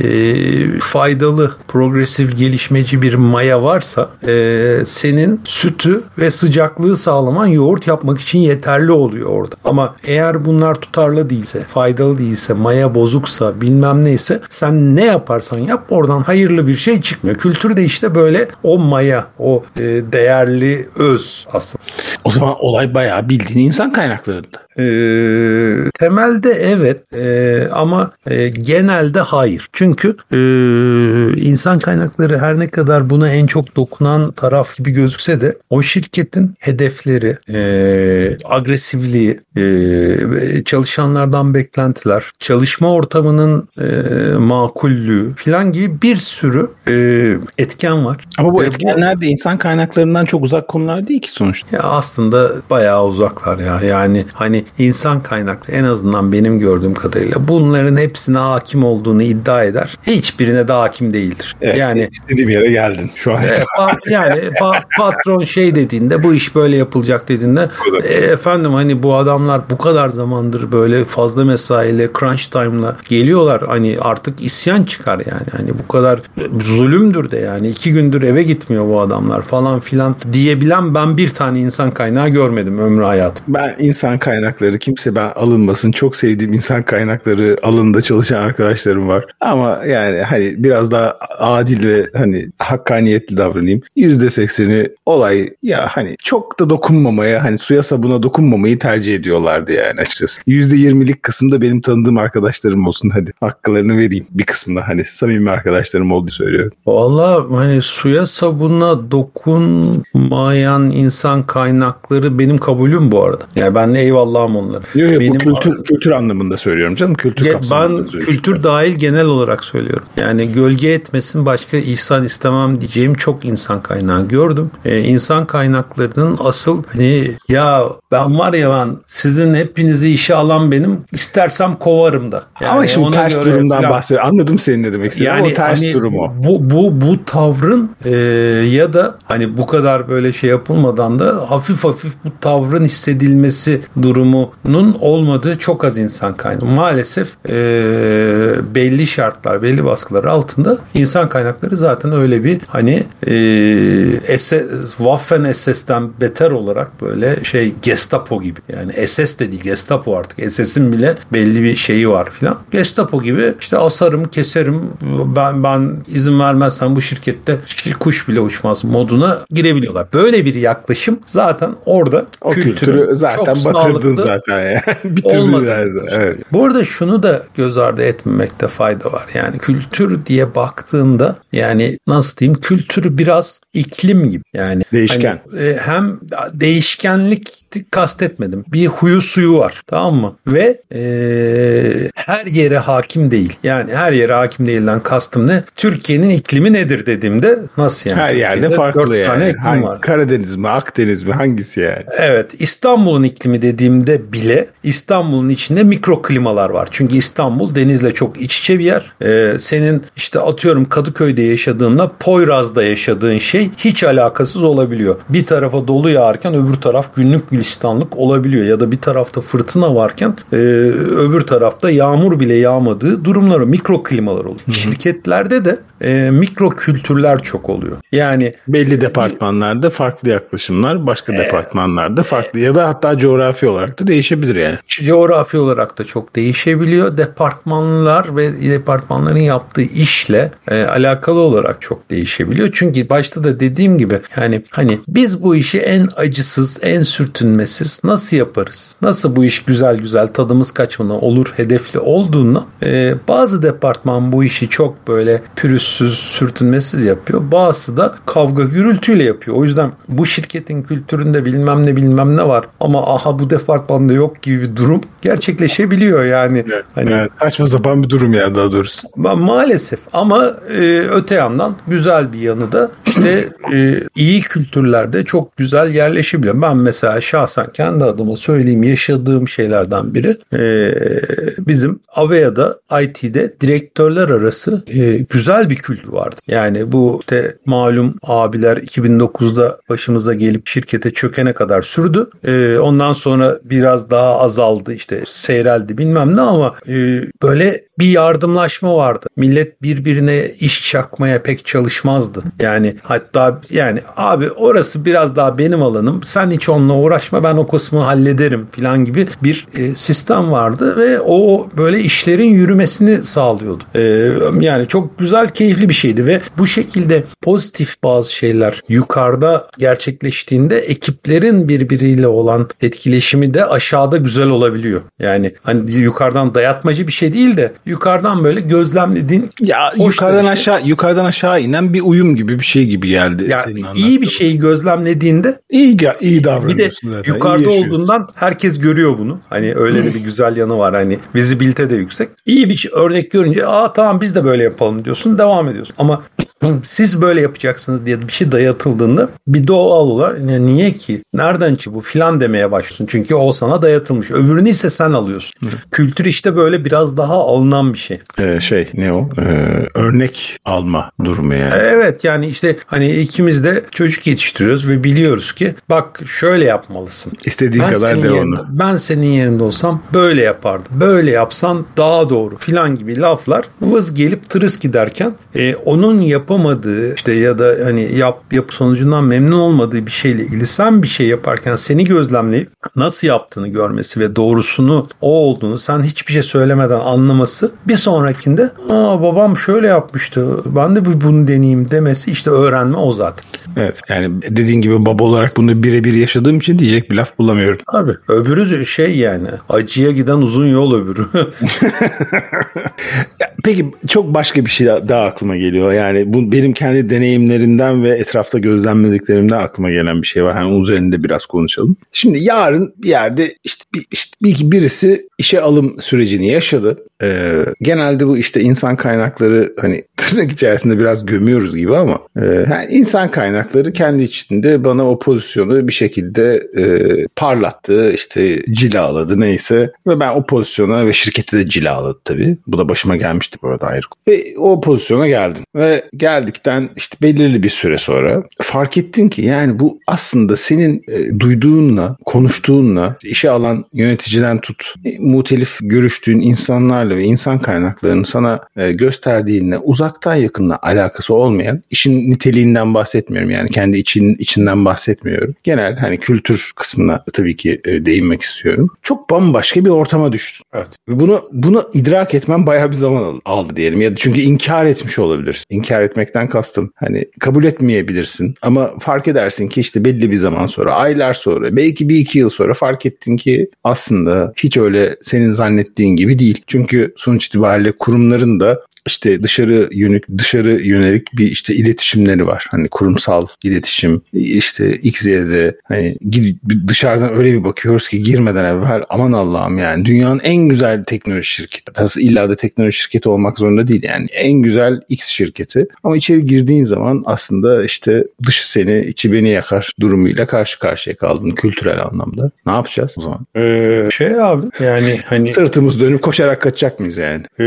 faydalı, progresif, gelişmeci bir maya varsa e, senin sütü ve sıcaklığı sağlaman yoğurt yapmak için yeterli oluyor orada. Ama eğer bunlar tutarlı değilse, faydalı değilse, maya bozuksa, bilmem neyse sen ne yaparsan yap oradan hayırlı bir şey çıkmıyor. Kültür de işte böyle o maya, o e, değerli öz aslında.
O zaman olay bayağı bildiğin insan kaynaklarında.
E, temelde evet e, ama e, genelde hayır. Çünkü e, insan kaynakları her ne kadar buna en çok dokunan taraf gibi gözükse de o şirketin hedefleri, e, agresifliği, e, çalışanlardan beklentiler, çalışma ortamının e, makullüğü falan gibi bir sürü e, etken var.
Ama bu etkenler de insan kaynaklarından çok uzak konular değil ki sonuçta.
Ya aslında bayağı uzaklar ya. Yani hani insan kaynaklı en azından benim gördüğüm kadarıyla bunların hepsine hakim olduğunu iddia eder. Hiçbirine de hakim değildir.
Evet, yani istediğim yere geldin şu an.
E, yani pa, patron şey dediğinde bu iş böyle yapılacak dediğinde e, efendim hani bu adamlar bu kadar zamandır böyle fazla mesaiyle crunch time'la geliyorlar hani artık isyan çıkar yani. Hani bu kadar zulümdür de yani iki gündür eve gitmiyor bu adamlar falan filan diyebilen ben bir tane insan kaynağı görmedim ömrü hayatım.
Ben insan kaynak kaynakları kimse ben alınmasın. Çok sevdiğim insan kaynakları alında çalışan arkadaşlarım var. Ama yani hani biraz daha adil ve hani hakkaniyetli davranayım. Yüzde sekseni olay ya hani çok da dokunmamaya hani suya sabuna dokunmamayı tercih ediyorlardı yani açıkçası. Yüzde yirmilik kısımda benim tanıdığım arkadaşlarım olsun hadi. Hakkılarını vereyim bir kısmına hani samimi arkadaşlarım olduğu söylüyorum.
Valla hani suya sabuna dokunmayan insan kaynakları benim kabulüm bu arada. Yani ben de eyvallahım onları.
Yok yok Benim, bu kültür, kültür anlamında söylüyorum canım. Kültür
ge, Ben kültür dahil genel olarak söylüyorum. Yani gölge etmesin başka ihsan istemem diyeceğim çok insan kaynağı gördüm. Ee, insan kaynaklarının asıl hani ya ben var ya ben sizin hepinizi işe alan benim istersem kovarım da.
Yani Ama şimdi ters durumdan falan. bahsediyor. Anladım senin ne demek istediğini yani, o ters hani, durum o.
Bu, bu, bu tavrın e, ya da hani bu kadar böyle şey yapılmadan da hafif hafif bu tavrın hissedilmesi durumu durumunun olmadığı çok az insan kaynağı. Maalesef e, belli şartlar, belli baskılar altında insan kaynakları zaten öyle bir hani e, SS, Waffen SS'ten beter olarak böyle şey Gestapo gibi. Yani SS de değil Gestapo artık. SS'in bile belli bir şeyi var filan. Gestapo gibi işte asarım, keserim. Ben ben izin vermezsem bu şirkette kuş bile uçmaz moduna girebiliyorlar. Böyle bir yaklaşım zaten orada
o kültürü zaten çok batırdın zaten ya.
Bitirdin yani. Evet. Bu arada şunu da göz ardı etmemekte fayda var. Yani kültür diye baktığında yani nasıl diyeyim kültürü biraz iklim gibi. Yani
değişken.
Hani, e, hem değişkenlik kastetmedim. Bir huyu suyu var. Tamam mı? Ve e, her yere hakim değil. Yani her yere hakim değilden kastım ne? Türkiye'nin iklimi nedir dediğimde nasıl yani?
Her yerde farklı yani. Tane iklim Hangi, var. Karadeniz mi, Akdeniz mi hangisi yani?
Evet. İstanbul'un iklimi dediğimde bile İstanbul'un içinde mikro klimalar var. Çünkü İstanbul denizle çok iç içe bir yer. Ee, senin işte atıyorum Kadıköy'de yaşadığınla Poyraz'da yaşadığın şey hiç alakasız olabiliyor. Bir tarafa dolu yağarken öbür taraf günlük gülistanlık olabiliyor. Ya da bir tarafta fırtına varken e, öbür tarafta yağmur bile yağmadığı durumları mikro klimalar oluyor. Hı hı. Şirketlerde de e, mikro kültürler çok oluyor. Yani
belli departmanlarda farklı yaklaşımlar, başka e, departmanlarda farklı ya da hatta coğrafi olarak da değişebilir yani.
Coğrafi olarak da çok değişebiliyor. Departmanlar ve departmanların yaptığı işle e, alakalı olarak çok değişebiliyor. Çünkü başta da dediğim gibi yani hani biz bu işi en acısız, en sürtünmesiz nasıl yaparız? Nasıl bu iş güzel güzel tadımız kaçmadan olur hedefli olduğunda e, bazı departman bu işi çok böyle pürüzsüz, sürtünmesiz yapıyor. Bazısı da kavga gürültüyle yapıyor. O yüzden bu şirketin kültüründe bilmem ne bilmem ne var ama aha bu departmanda yok gibi bir durum gerçekleşebiliyor yani.
Evet, hani evet, saçma sapan bir durum ya daha doğrusu.
Ma- maalesef ama e, öte yandan güzel bir yanı da işte e, iyi kültürlerde çok güzel yerleşebiliyor. Ben mesela şahsen kendi adıma söyleyeyim yaşadığım şeylerden biri e, bizim Avea'da IT'de direktörler arası e, güzel bir kültür vardı. Yani bu işte malum abiler 2009'da başımıza gelip şirkete çökene kadar sürdü. E, ondan sonra biraz daha azaldı işte seyreldi bilmem ne ama e, böyle bir yardımlaşma vardı. Millet birbirine iş çakmaya pek çalışmazdı. Yani hatta yani abi orası biraz daha benim alanım. Sen hiç onunla uğraşma ben o kısmı hallederim falan gibi bir e, sistem vardı ve o böyle işlerin yürümesini sağlıyordu. E, yani çok güzel, keyifli bir şeydi ve bu şekilde pozitif bazı şeyler yukarıda gerçekleştiğinde ekiplerin birbiriyle olan etkileşimi de aşağıda güzel olabiliyor. Yani hani yukarıdan dayatmacı bir şey değil de yukarıdan böyle gözlemlediğin
ya yukarıdan şey. aşağı yukarıdan aşağı inen bir uyum gibi bir şey gibi geldi.
Ya iyi bir şeyi gözlemlediğinde
iyi iyi davranıyorsun.
Bir de zaten. yukarıda olduğundan herkes görüyor bunu. Hani öyle de bir güzel yanı var. Hani vizibilite de yüksek. İyi bir şey, örnek görünce aa tamam biz de böyle yapalım diyorsun. Devam ediyorsun. Ama siz böyle yapacaksınız diye bir şey dayatıldığında bir doğal olarak yani niye ki? Nereden ki bu filan demeye başlıyorsun. Çünkü o sana dayatılmış. Öbürünü ise sen alıyorsun. Kültür işte böyle biraz daha alınan bir şey.
Ee, şey ne o? Ee, örnek alma durumu yani.
Evet yani işte hani ikimiz de çocuk yetiştiriyoruz ve biliyoruz ki bak şöyle yapmalısın.
İstediğin ben kadar de
yerinde, onu. Ben senin yerinde olsam böyle yapardım. Böyle yapsan daha doğru filan gibi laflar vız gelip tırıs giderken e, onun yapamadığı işte ya da hani yap yap sonucundan memnun olmadığı bir şeyle ilgili sen bir şey yaparken seni gözlemleyip nasıl yaptığını görmesi ve doğrusunu o olduğunu sen hiçbir şey söylemeden anlaması bir sonrakinde aa babam şöyle yapmıştı ben de bunu deneyeyim demesi işte öğrenme o zaten.
Evet yani dediğin gibi baba olarak bunu birebir yaşadığım için diyecek bir laf bulamıyorum.
Abi öbürü şey yani acıya giden uzun yol öbürü.
Peki çok başka bir şey daha aklıma geliyor. Yani bu benim kendi deneyimlerimden ve etrafta gözlemlediklerimden aklıma gelen bir şey var. Hani onun üzerinde biraz konuşalım. Şimdi yarın bir yerde işte, bir, işte bir, birisi işe alım sürecini yaşadı. Ee, genelde bu işte insan kaynakları hani tırnak içerisinde biraz gömüyoruz gibi ama e, yani insan kaynakları kendi içinde bana o pozisyonu bir şekilde e, parlattı işte cilaladı neyse ve ben o pozisyona ve şirketi de cilaladı tabii. Bu da başıma gelmişti bu arada ayrı. Ve o pozisyona geldin ve geldikten işte belirli bir süre sonra fark ettin ki yani bu aslında senin e, duyduğunla, konuştuğunla, işe alan yöneticiden tut, e, mutelif görüştüğün insanlarla ve insan kaynaklarının sana e, gösterdiğinle uzaktan yakınla alakası olmayan işin niteliğinden bahsetmiyorum yani kendi için içinden bahsetmiyorum. Genel hani kültür kısmına tabii ki e, değinmek istiyorum. Çok bambaşka bir ortama düştün.
Evet.
Ve bunu bunu idrak etmem bayağı bir zaman aldı diyelim. Ya da çünkü inkar etmiş olabilirsin. İnkar etmekten kastım. Hani kabul etmeyebilirsin ama fark edersin ki işte belli bir zaman sonra, aylar sonra, belki bir iki yıl sonra fark ettin ki aslında hiç öyle senin zannettiğin gibi değil. Çünkü sonuç itibariyle kurumların da işte dışarı yönelik dışarı yönelik bir işte iletişimleri var. Hani kurumsal iletişim işte X, Y, Z hani dışarıdan öyle bir bakıyoruz ki girmeden evvel aman Allah'ım yani dünyanın en güzel teknoloji şirketi. Tabii illa da teknoloji şirketi olmak zorunda değil yani. En güzel X şirketi. Ama içeri girdiğin zaman aslında işte dışı seni içi beni yakar durumuyla karşı karşıya kaldın kültürel anlamda. Ne yapacağız o zaman?
Ee, şey abi yani hani
sırtımız dönüp koşarak kaçacak mıyız yani?
E,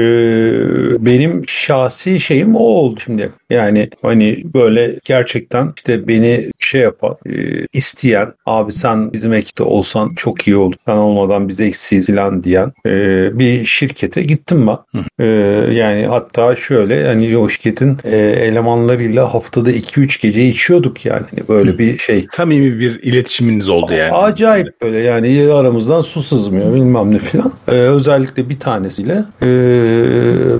benim benim şahsi şeyim o oldu şimdi. Yani hani böyle gerçekten işte beni şey yapan, e, isteyen abi sen bizim ekipte olsan çok iyi olur. Sen olmadan biz eksiyiz falan diyen e, bir şirkete gittim ben. E, yani hatta şöyle hani o şirketin e, elemanlarıyla haftada 2-3 gece içiyorduk yani. Hani böyle Hı. bir şey.
Samimi bir iletişiminiz oldu yani.
Acayip böyle yani aramızdan su sızmıyor bilmem ne falan. E, özellikle bir tanesiyle e,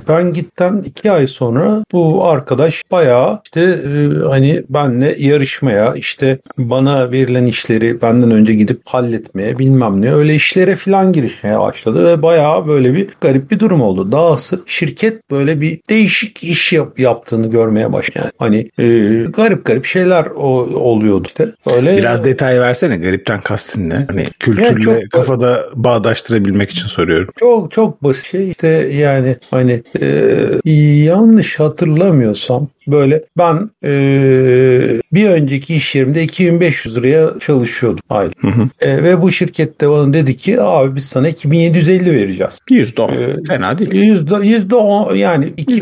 ben gittim iki ay sonra bu arkadaş bayağı işte e, hani benle yarışmaya işte bana verilen işleri benden önce gidip halletmeye bilmem ne öyle işlere falan girişmeye başladı ve bayağı böyle bir garip bir durum oldu. Dahası şirket böyle bir değişik iş yap, yaptığını görmeye başladı. Yani hani e, garip garip şeyler o, oluyordu işte.
Öyle Biraz detay versene garipten kastın ne? Hani kültürle yani çok, kafada bağdaştırabilmek için soruyorum.
Çok çok basit şey işte yani hani e, yanlış hatırlamıyorsam böyle ben e, bir önceki iş yerimde 2500 liraya çalışıyordum aylık. Hı hı. E, ve bu şirkette bana dedi ki abi biz sana 2750 vereceğiz.
%10 ee, fena değil.
Yüzde, yüzde on yani 2000,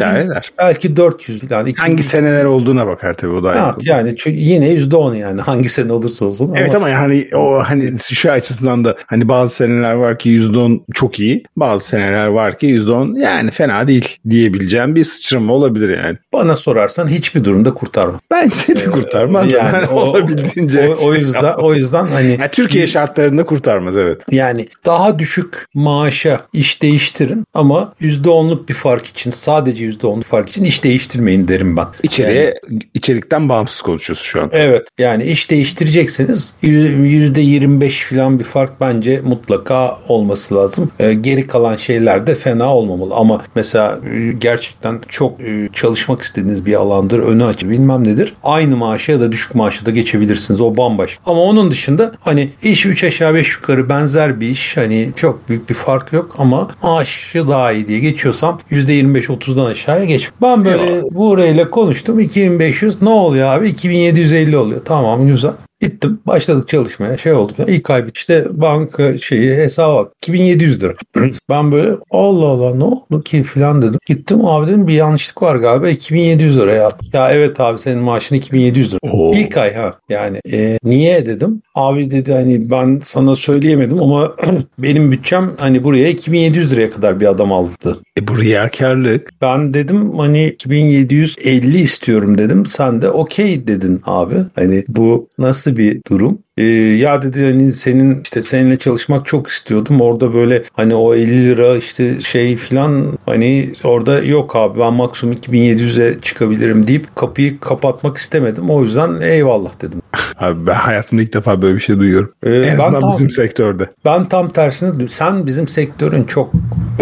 belki 400
falan. 2000. Hangi seneler olduğuna bakar tabii o da.
Evet, yani çünkü yine yüzde on yani hangi sene olursa olsun.
Evet ama, ama yani o hani şu açısından da hani bazı seneler var ki yüzde on çok iyi. Bazı seneler var ki yüzde on yani fena değil diyebileceğim bir sıçrama olabilir yani.
Bana sorarsan hiçbir durumda kurtarmaz.
Bence de kurtarmaz.
Yani, yani o, olabildiğince. O, o yüzden o yüzden hani
yani Türkiye şartlarında kurtarmaz evet.
Yani daha düşük maaşa iş değiştirin ama %10'luk bir fark için sadece %10'luk fark için iş değiştirmeyin derim ben.
İçeriye yani, içerikten bağımsız konuşuyoruz şu an.
Evet. Yani iş değiştirecekseniz %25 falan bir fark bence mutlaka olması lazım. Ee, geri kalan şeyler de fena olmamalı ama mesela e, gerçekten çok e, çalışmak istediğiniz bir alandır, önü açı bilmem nedir. Aynı maaşa ya da düşük maaşa da geçebilirsiniz. O bambaşka. Ama onun dışında hani iş 3 aşağı 5 yukarı benzer bir iş. Hani çok büyük bir fark yok ama maaşı daha iyi diye geçiyorsam %25-30'dan aşağıya geç. Ben böyle Eyvallah. burayla konuştum. 2500 ne oluyor abi? 2750 oluyor. Tamam güzel. Gittim başladık çalışmaya şey oldu. İlk ay işte banka şeyi hesaba bak 2700 lira. ben böyle Allah Allah ne oldu ki filan dedim. Gittim abi dedim bir yanlışlık var galiba 2700 lira ya. Ya evet abi senin maaşın 2700 lira. Oo. İlk ay ha yani e, niye dedim. Abi dedi hani ben sana söyleyemedim ama benim bütçem hani buraya 2700 liraya kadar bir adam aldı.
E bu riyakarlık.
Ben dedim hani 2750 istiyorum dedim. Sen de okey dedin abi. Hani bu nasıl bir durum? Ee, ya dedi hani senin işte seninle çalışmak çok istiyordum. Orada böyle hani o 50 lira işte şey filan hani orada yok abi ben maksimum 2700'e çıkabilirim deyip kapıyı kapatmak istemedim. O yüzden eyvallah dedim.
Abi ben hayatımda ilk defa böyle bir şey duyuyorum. Ee, en azından tam, bizim sektörde.
Ben tam tersini sen bizim sektörün çok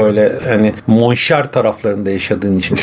böyle hani monşer taraflarında yaşadığın için.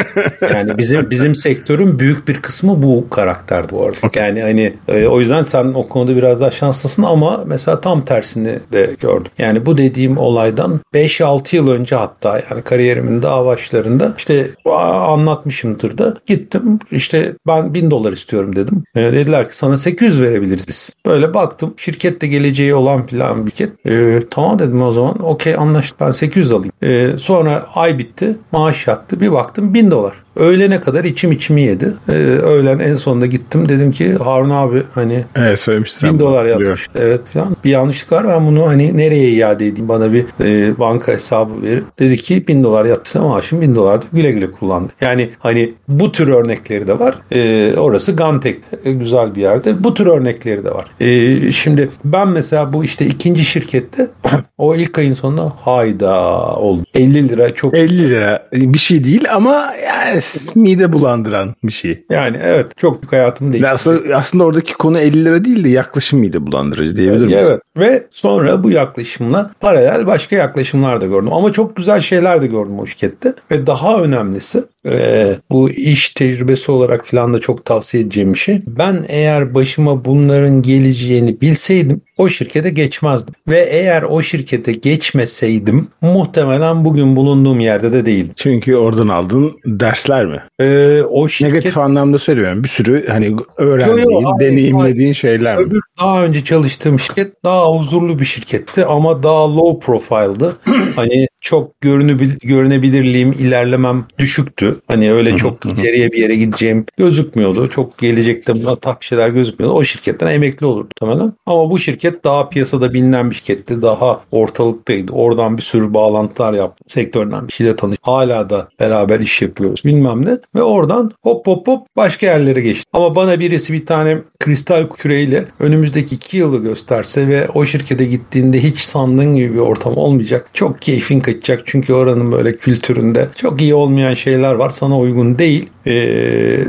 yani bizim bizim sektörün büyük bir kısmı bu karakterdi bu arada. Okay. Yani hani e, o yüzden sen o konuda biraz daha şanslısın ama mesela tam tersini de gördüm. Yani bu dediğim olaydan 5-6 yıl önce hatta yani kariyerimin daha başlarında işte anlatmışımdır da gittim işte ben 1000 dolar istiyorum dedim. E, dediler ki sana 800 verebiliriz biz. Böyle baktım şirkette geleceği olan plan bir kez. E, tamam dedim o zaman okey anlaştık ben 800 alayım. E, sonra ay bitti maaş yattı bir baktım 1000 dolar. Öğlene kadar içim içimi yedi. Ee, öğlen en sonunda gittim dedim ki Harun abi hani
evet, söylemiştin
bin dolar yatmış. Evet falan. Bir yanlışlık var ben bunu hani nereye iade edeyim bana bir e, banka hesabı verin. Dedi ki bin dolar yattıysa maaşım bin dolar güle güle kullandı. Yani hani bu tür örnekleri de var. E, orası Gantek e, güzel bir yerde. Bu tür örnekleri de var. E, şimdi ben mesela bu işte ikinci şirkette o ilk ayın sonunda hayda oldu. 50 lira çok
50 lira bir şey değil ama yani mide bulandıran bir şey.
Yani evet çok büyük hayatım değil.
Aslında, aslında oradaki konu 50 lira değil de yaklaşım mide bulandırıcı diyebilir miyiz?
Evet ve sonra bu yaklaşımla paralel başka yaklaşımlar da gördüm. Ama çok güzel şeyler de gördüm o şirkette. Ve daha önemlisi e, bu iş tecrübesi olarak falan da çok tavsiye edeceğim bir şey. Ben eğer başıma bunların geleceğini bilseydim o şirkete geçmezdim. Ve eğer o şirkete geçmeseydim muhtemelen bugün bulunduğum yerde de değildim.
Çünkü oradan aldığın dersler mi?
Ee, o şirket...
Negatif anlamda söylüyorum. Bir sürü hani öğrendiğin, yo, yo, deneyimlediğin hayır. şeyler mi?
Öbür daha önce çalıştığım şirket daha huzurlu bir şirketti ama daha low profile'dı. hani çok görünebil görünebilirliğim, ilerlemem düşüktü. Hani öyle çok ileriye bir yere gideceğim gözükmüyordu. Çok gelecekte atak şeyler gözükmüyordu. O şirketten emekli olurdu tamamen. Ama bu şirket daha piyasada bilinen bir şirketti. Daha ortalıktaydı. Oradan bir sürü bağlantılar yaptı. Sektörden bir şeyle tanış. Hala da beraber iş yapıyoruz bilmem ne. Ve oradan hop hop hop başka yerlere geçti. Ama bana birisi bir tane kristal küreyle önümüzdeki iki yılı gösterse ve o şirkete gittiğinde hiç sandığın gibi bir ortam olmayacak. Çok keyfin kaçacak. Çünkü oranın böyle kültüründe çok iyi olmayan şeyler var. Sana uygun değil e,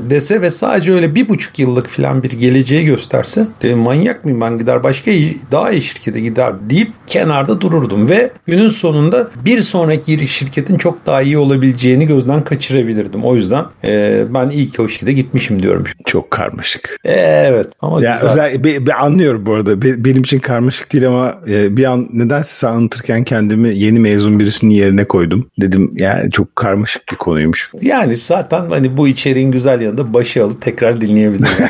dese ve sadece öyle bir buçuk yıllık falan bir geleceği gösterse de, manyak mıyım ben gider başka iyi, daha iyi şirkete gider deyip kenarda dururdum ve günün sonunda bir sonraki şirketin çok daha iyi olabileceğini gözden kaçırabilirdim. O yüzden e, ben iyi ki o şirkete gitmişim diyorum.
Çok karmaşık.
Evet ama
ya güzel. Özel, bir, bir anlıyorum bu arada. Benim için karmaşık değil ama e, bir an nedense sen anlatırken kendimi yeni mezun birisinin yerine koydum. Dedim yani çok karmaşık bir konuymuş.
Yani zaten hani bu içeriğin güzel yanında başı alıp tekrar dinleyebilirim.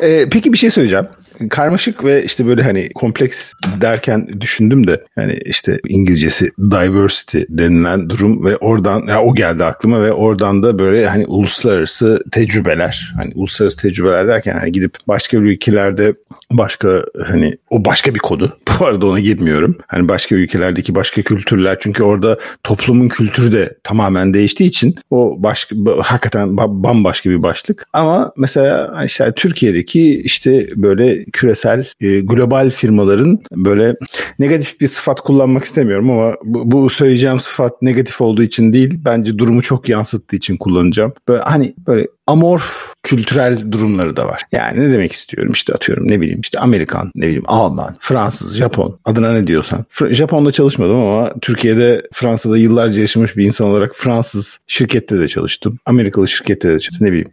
e, peki bir şey söyleyeceğim karmaşık ve işte böyle hani kompleks derken düşündüm de yani işte İngilizcesi diversity denilen durum ve oradan ya o geldi aklıma ve oradan da böyle hani uluslararası tecrübeler hani uluslararası tecrübeler derken hani gidip başka ülkelerde başka hani o başka bir konu bu arada ona girmiyorum. Hani başka ülkelerdeki başka kültürler çünkü orada toplumun kültürü de tamamen değiştiği için o başka hakikaten bambaşka bir başlık. Ama mesela işte Türkiye'deki işte böyle küresel e, global firmaların böyle negatif bir sıfat kullanmak istemiyorum ama bu, bu söyleyeceğim sıfat negatif olduğu için değil bence durumu çok yansıttığı için kullanacağım. Böyle hani böyle amorf kültürel durumları da var. Yani ne demek istiyorum işte atıyorum ne bileyim işte Amerikan, ne bileyim Alman, Fransız, Japon adına ne diyorsan. Japon'da çalışmadım ama Türkiye'de Fransa'da yıllarca yaşamış bir insan olarak Fransız şirkette de çalıştım. Amerikalı şirkette de çalıştım ne bileyim.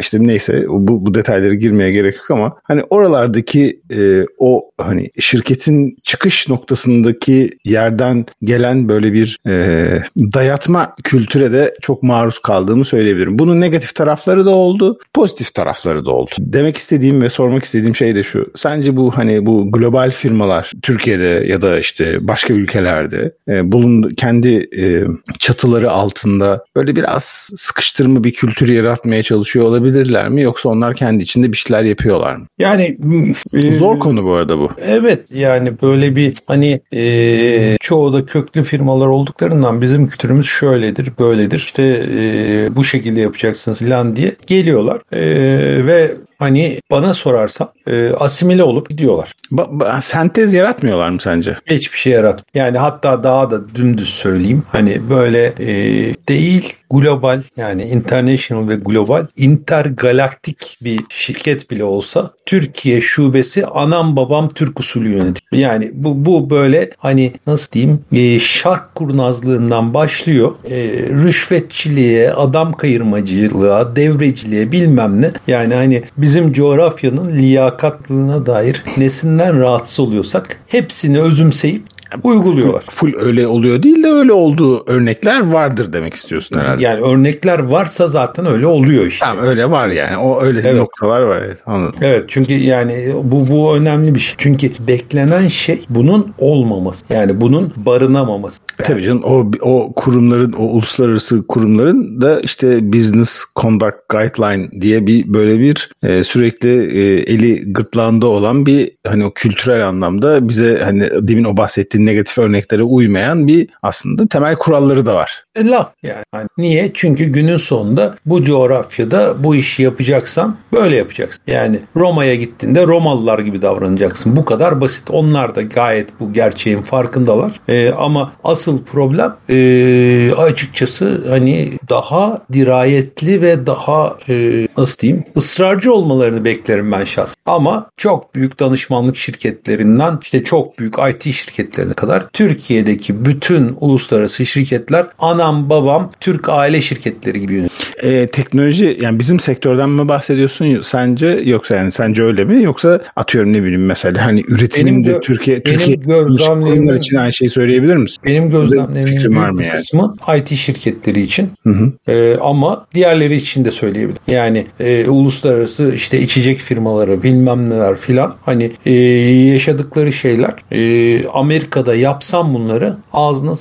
İşte neyse bu, bu detaylara girmeye gerek yok ama hani oralardaki e, o hani şirketin çıkış noktasındaki yerden gelen böyle bir e, dayatma kültüre de çok maruz kaldığımı söyleyebilirim. Bunun negatif tarafları da oldu, pozitif tarafları da oldu. Demek istediğim ve sormak istediğim şey de şu. Sence bu hani bu global firmalar Türkiye'de ya da işte başka ülkelerde e, bulundu kendi e, çatıları altında böyle biraz sıkıştırma bir kültür yaratmaya çalışıyor olabilirler mi yoksa onlar kendi içinde bir şeyler yapıyorlar mı?
Yani
e, zor konu bu arada bu.
Evet yani böyle bir hani e, çoğu da köklü firmalar olduklarından bizim kültürümüz şöyledir, böyledir. İşte e, bu şekilde yapacaksınız falan diye geliyorlar. E, ve hani bana sorarsan e, asimile olup gidiyorlar.
Ba- ba- sentez yaratmıyorlar mı sence?
Hiçbir şey yarat. Yani hatta daha da dümdüz söyleyeyim. Hani böyle e, değil global yani international ve global intergalaktik bir şirket bile olsa Türkiye şubesi anam babam Türk usulü yönetim. Yani bu, bu böyle hani nasıl diyeyim e, şark kurnazlığından başlıyor. E, rüşvetçiliğe, adam kayırmacılığa, devreciliğe bilmem ne. Yani hani bizim coğrafyanın liyakatlığına dair nesinden rahatsız oluyorsak hepsini özümseyip uyguluyorlar.
Full, full öyle oluyor değil de öyle olduğu örnekler vardır demek istiyorsun herhalde.
Yani örnekler varsa zaten öyle oluyor işte.
Tamam öyle var yani. O öyle evet. noktalar var evet anladım.
Evet çünkü yani bu bu önemli bir şey. Çünkü beklenen şey bunun olmaması. Yani bunun barınamaması.
Tabii canım o, o kurumların o uluslararası kurumların da işte Business Conduct Guideline diye bir böyle bir e, sürekli e, eli gırtlağında olan bir hani o kültürel anlamda bize hani demin o bahsettiğin negatif örneklere uymayan bir aslında temel kuralları da var.
E, laf yani. yani. Niye? Çünkü günün sonunda bu coğrafyada bu işi yapacaksan böyle yapacaksın. Yani Roma'ya gittiğinde Romalılar gibi davranacaksın. Bu kadar basit. Onlar da gayet bu gerçeğin farkındalar. E, ama asıl problem e, açıkçası hani daha dirayetli ve daha e, nasıl diyeyim ısrarcı olmalarını beklerim ben şahsen. Ama çok büyük danışmanlık şirketlerinden işte çok büyük IT şirketlerine kadar Türkiye'deki bütün uluslararası şirketler anam babam Türk aile şirketleri gibi yönetiyor.
E, teknoloji yani bizim sektörden mi bahsediyorsun sence yoksa yani sence öyle mi yoksa atıyorum ne bileyim mesela hani üretiminde gö- Türkiye Türkiye kurumlar için aynı şeyi söyleyebilir misin?
Benim gözlemlerimin var mı yani? kısmı IT şirketleri için. Hı hı. E, ama diğerleri için de söyleyebilirim. Yani e, uluslararası işte içecek firmaları bilmem neler filan hani e, yaşadıkları şeyler e, Amerika'da yapsam bunları ağzına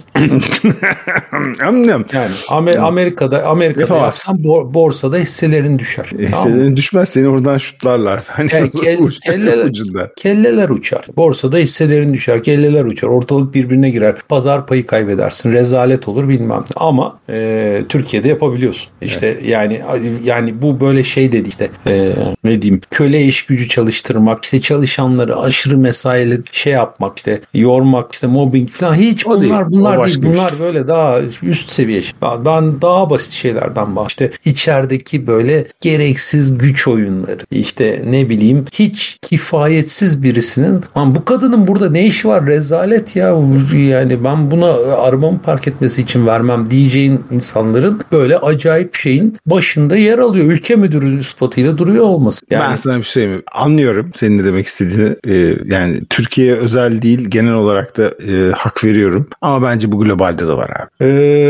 Anlıyorum.
Yani Amer Amerika'da Amerika'da yapsam borsada hisselerin düşer.
Hisselerin tamam. düşmez seni oradan şutlarlar.
Hani yani kel, kelleler, ucunda. kelleler uçar. Borsada hisselerin düşer. Kelleler uçar. Ortalık birbirine girer. Pazar payı kaybedersin. Rezalet olur bilmem. Ama e, Türkiye'de yapabiliyorsun. İşte evet. yani yani bu böyle şey dedi işte e, ne diyeyim köle iş gücü çalıştırmak işte çalışanları aşırı mesaili şey yapmak işte yormak işte mobbing falan hiç o bunlar değil. bunlar değil. Bunlar şey. böyle daha üst seviye. Ben daha basit şeylerden bahsediyorum. İşte içerideki böyle gereksiz güç oyunları. İşte ne bileyim hiç kifayetsiz birisinin Lan bu kadının burada ne işi var rezalet ya yani ben buna arabamı park etmesi için vermem diyeceğin insanların böyle acayip şeyin başında yer alıyor. Ülke müdürü sıfatıyla duruyor olması.
Yani... Ben sana bir şey mi? Anlıyorum senin ne demek istediğini. Ee, yani Türkiye özel değil genel olarak da e, hak veriyorum. Ama bence bu globalde de var abi.
Ee,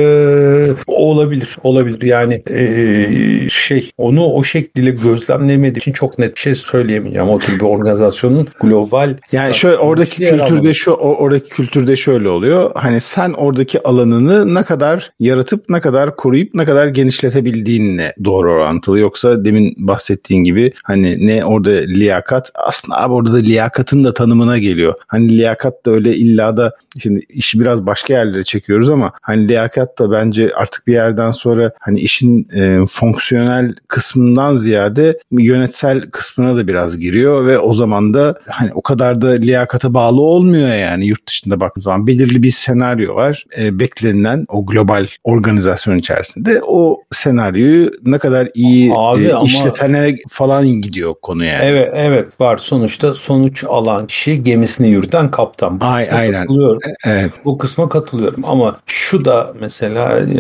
olabilir. Olabilir. Yani e, şey onu o şekliyle gözlemlemediği için çok net bir şey söyleyemeyeceğim. O tür bir organizasyonun global
yani şöyle oradaki kültürde şu oradaki kültürde şöyle oluyor. Hani sen oradaki alanını ne kadar yaratıp ne kadar koruyup ne kadar genişletebildiğinle doğru orantılı. Yoksa demin bahsettiğin gibi hani ne orada liyakat aslında abi orada da liyakatın da tanımına geliyor. Hani liyakat da öyle illa da şimdi işi biraz başka yerlere çekiyoruz ama hani liyakat da bence artık bir yerden sonra hani işin e, fonksiyonel kısmından ziyade yönetsel kısmına da biraz giriyor ve o zaman da hani o kadar da liyakata bağlı olmuyor yani yurt dışında baktığın zaman belirli bir senaryo var. E, beklenilen o global organizasyon içerisinde o senaryoyu ne kadar iyi Abi e, ama... işletene falan gidiyor konu yani.
Evet evet var sonuçta sonuç alan kişi gemisini yürüten kaptan.
Bu Ay, aynen.
Katılıyorum. E, evet. Bu kısma katılıyorum ama şu da mesela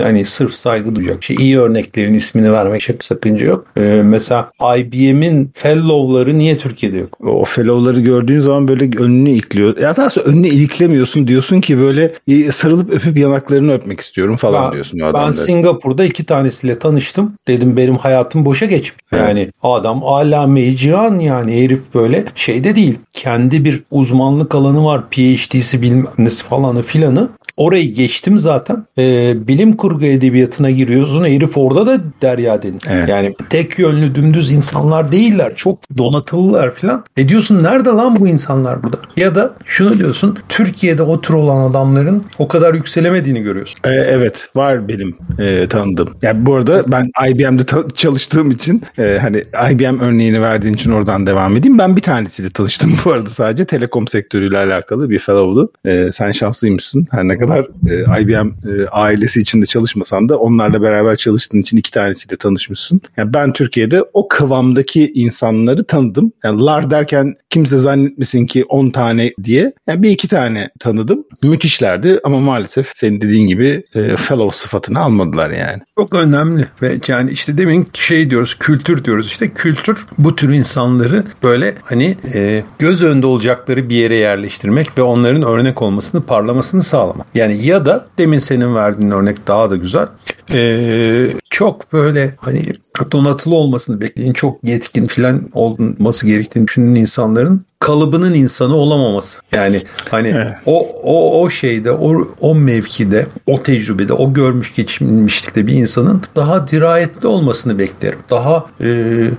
hani sırf saygı duyacak şey iyi örneklerin ismini vermek çok sakınca yok. Ee, mesela IBM'in fellow'ları niye Türkiye'de yok?
O fellow'ları gördüğün zaman böyle önünü ilikliyor. Ya daha sonra önünü iliklemiyorsun diyorsun ki böyle sarılıp öpüp yanaklarını öpmek istiyorum falan ben, diyorsun o adamları.
Ben Singapur'da iki tanesiyle tanıştım. Dedim benim hayatım boşa geçmiş. Evet. Yani adam alame cihan yani herif böyle şeyde değil. Kendi bir uzmanlık alanı var. PhD'si bilmem nesi falanı filanı. Orayı geçtim zaten. Ee, bilim kurgu edebiyatına giriyorsun. Herif orada da derya denir. Evet. Yani tek yönlü dümdüz insanlar değiller. Çok donatılılar filan. E diyorsun nerede lan bu insanlar burada? Ya da şunu diyorsun. Türkiye'de o tür olan adamların o kadar yükselemediğini görüyorsun.
Ee, evet var benim e, tanıdığım. Yani bu arada ben IBM'de çalıştığım için e, hani IBM örneğini verdiğin için oradan devam edeyim. Ben bir tanesiyle tanıştım bu arada sadece telekom sektörüyle alakalı bir fellow'du. E, sen şanslıymışsın. Her ne kadar e, IBM e, ailesi içinde çalışmasan da onlarla beraber çalıştığın için iki tanesiyle tanışmışsın. Yani ben Türkiye'de o kıvamdaki insanları tanıdım. Yani lar derken kimse zannetmesin ki 10 tane diye. Yani bir iki tane tanıdım. Müthişlerdi ama maalesef senin dediğin gibi e, fellow sıfatını almadılar yani.
Çok önemli ve yani işte demin şey diyoruz kültür diyoruz işte kültür bu tür insanları böyle hani e, göz önünde olacakları bir yere yerleştirmek ve onların örnek olmasını parlamasını sağlamak. Yani ya da demin senin verdiğin örnek daha da güzel. E, çok böyle hani donatılı olmasını bekleyin çok yetkin falan olması gerektiğini düşünen insanların kalıbının insanı olamaması. Yani hani evet. o o o şeyde o o mevkide, o tecrübede, o görmüş geçmişlikte bir insanın daha dirayetli olmasını beklerim. Daha e,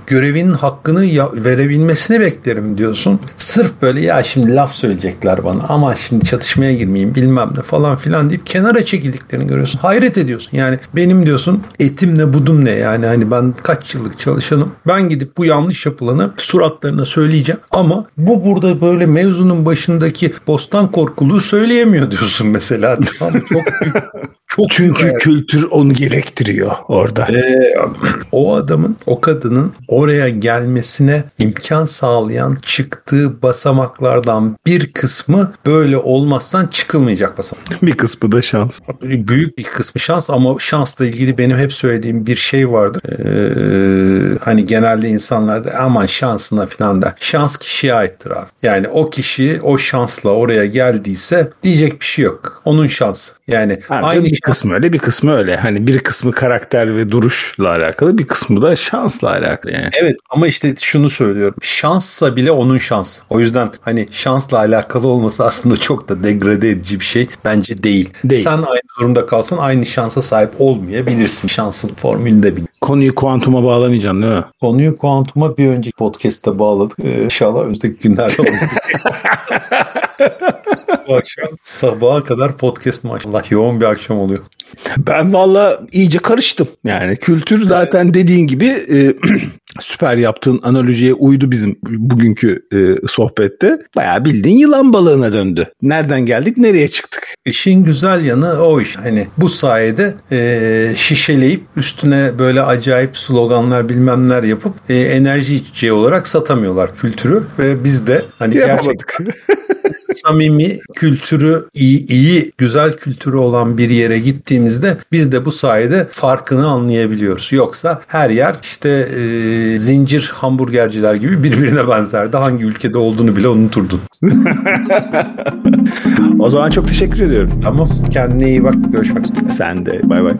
görevinin hakkını ya, verebilmesini beklerim diyorsun. Sırf böyle ya şimdi laf söyleyecekler bana ama şimdi çatışmaya girmeyeyim bilmem ne falan filan deyip kenara çekildiklerini görüyorsun. Hayret ediyorsun. Yani benim diyorsun etim ne budum ne yani hani ben kaç yıllık çalışanım. Ben gidip bu yanlış yapılanı suratlarına söyleyeceğim ama bu burada böyle mevzunun başındaki bostan korkuluğu söyleyemiyor diyorsun mesela. Tamam, çok büyük
çok Çünkü büyük kültür onu gerektiriyor orada.
Ee, o adamın, o kadının oraya gelmesine imkan sağlayan çıktığı basamaklardan bir kısmı böyle olmazsan çıkılmayacak basamak.
Bir kısmı da şans.
Büyük bir kısmı şans ama şansla ilgili benim hep söylediğim bir şey vardır. Ee, hani genelde insanlar da aman şansına falan der. Şans kişiye aittir abi. Yani o kişi o şansla oraya geldiyse diyecek bir şey yok. Onun şansı. Yani
ha, aynı bir kısmı öyle bir kısmı öyle. Hani bir kısmı karakter ve duruşla alakalı bir kısmı da şansla alakalı yani.
Evet ama işte şunu söylüyorum. Şanssa bile onun şans. O yüzden hani şansla alakalı olması aslında çok da degrade edici bir şey. Bence değil. değil. Sen aynı durumda kalsan aynı şansa sahip olmayabilirsin. Şansın formülünde bil.
Konuyu kuantuma bağlamayacaksın değil mi?
Konuyu kuantuma bir önceki podcast'ta bağladık. Ee, inşallah önümüzdeki günlerde olacak. Bu akşam sabaha kadar podcast maşallah yoğun bir akşam oluyor.
Ben valla iyice karıştım. Yani kültür zaten dediğin gibi e, süper yaptığın analojiye uydu bizim bugünkü e, sohbette. Bayağı bildiğin yılan balığına döndü. Nereden geldik nereye çıktık?
İşin güzel yanı o iş. Hani bu sayede e, şişeleyip üstüne böyle acayip sloganlar bilmemler yapıp e, enerji içeceği olarak satamıyorlar kültürü ve biz de hani
Yapamadık. gerçekten
samimi kültürü iyi, iyi güzel kültürü olan bir yere gittiğimizde biz de bu sayede farkını anlayabiliyoruz. Yoksa her yer işte e, zincir hamburgerciler gibi birbirine benzerdi. Hangi ülkede olduğunu bile unuturdun.
o zaman çok teşekkür ediyorum.
Tamam. Kendine iyi bak. Görüşmek üzere.
Sen de. Bay bay.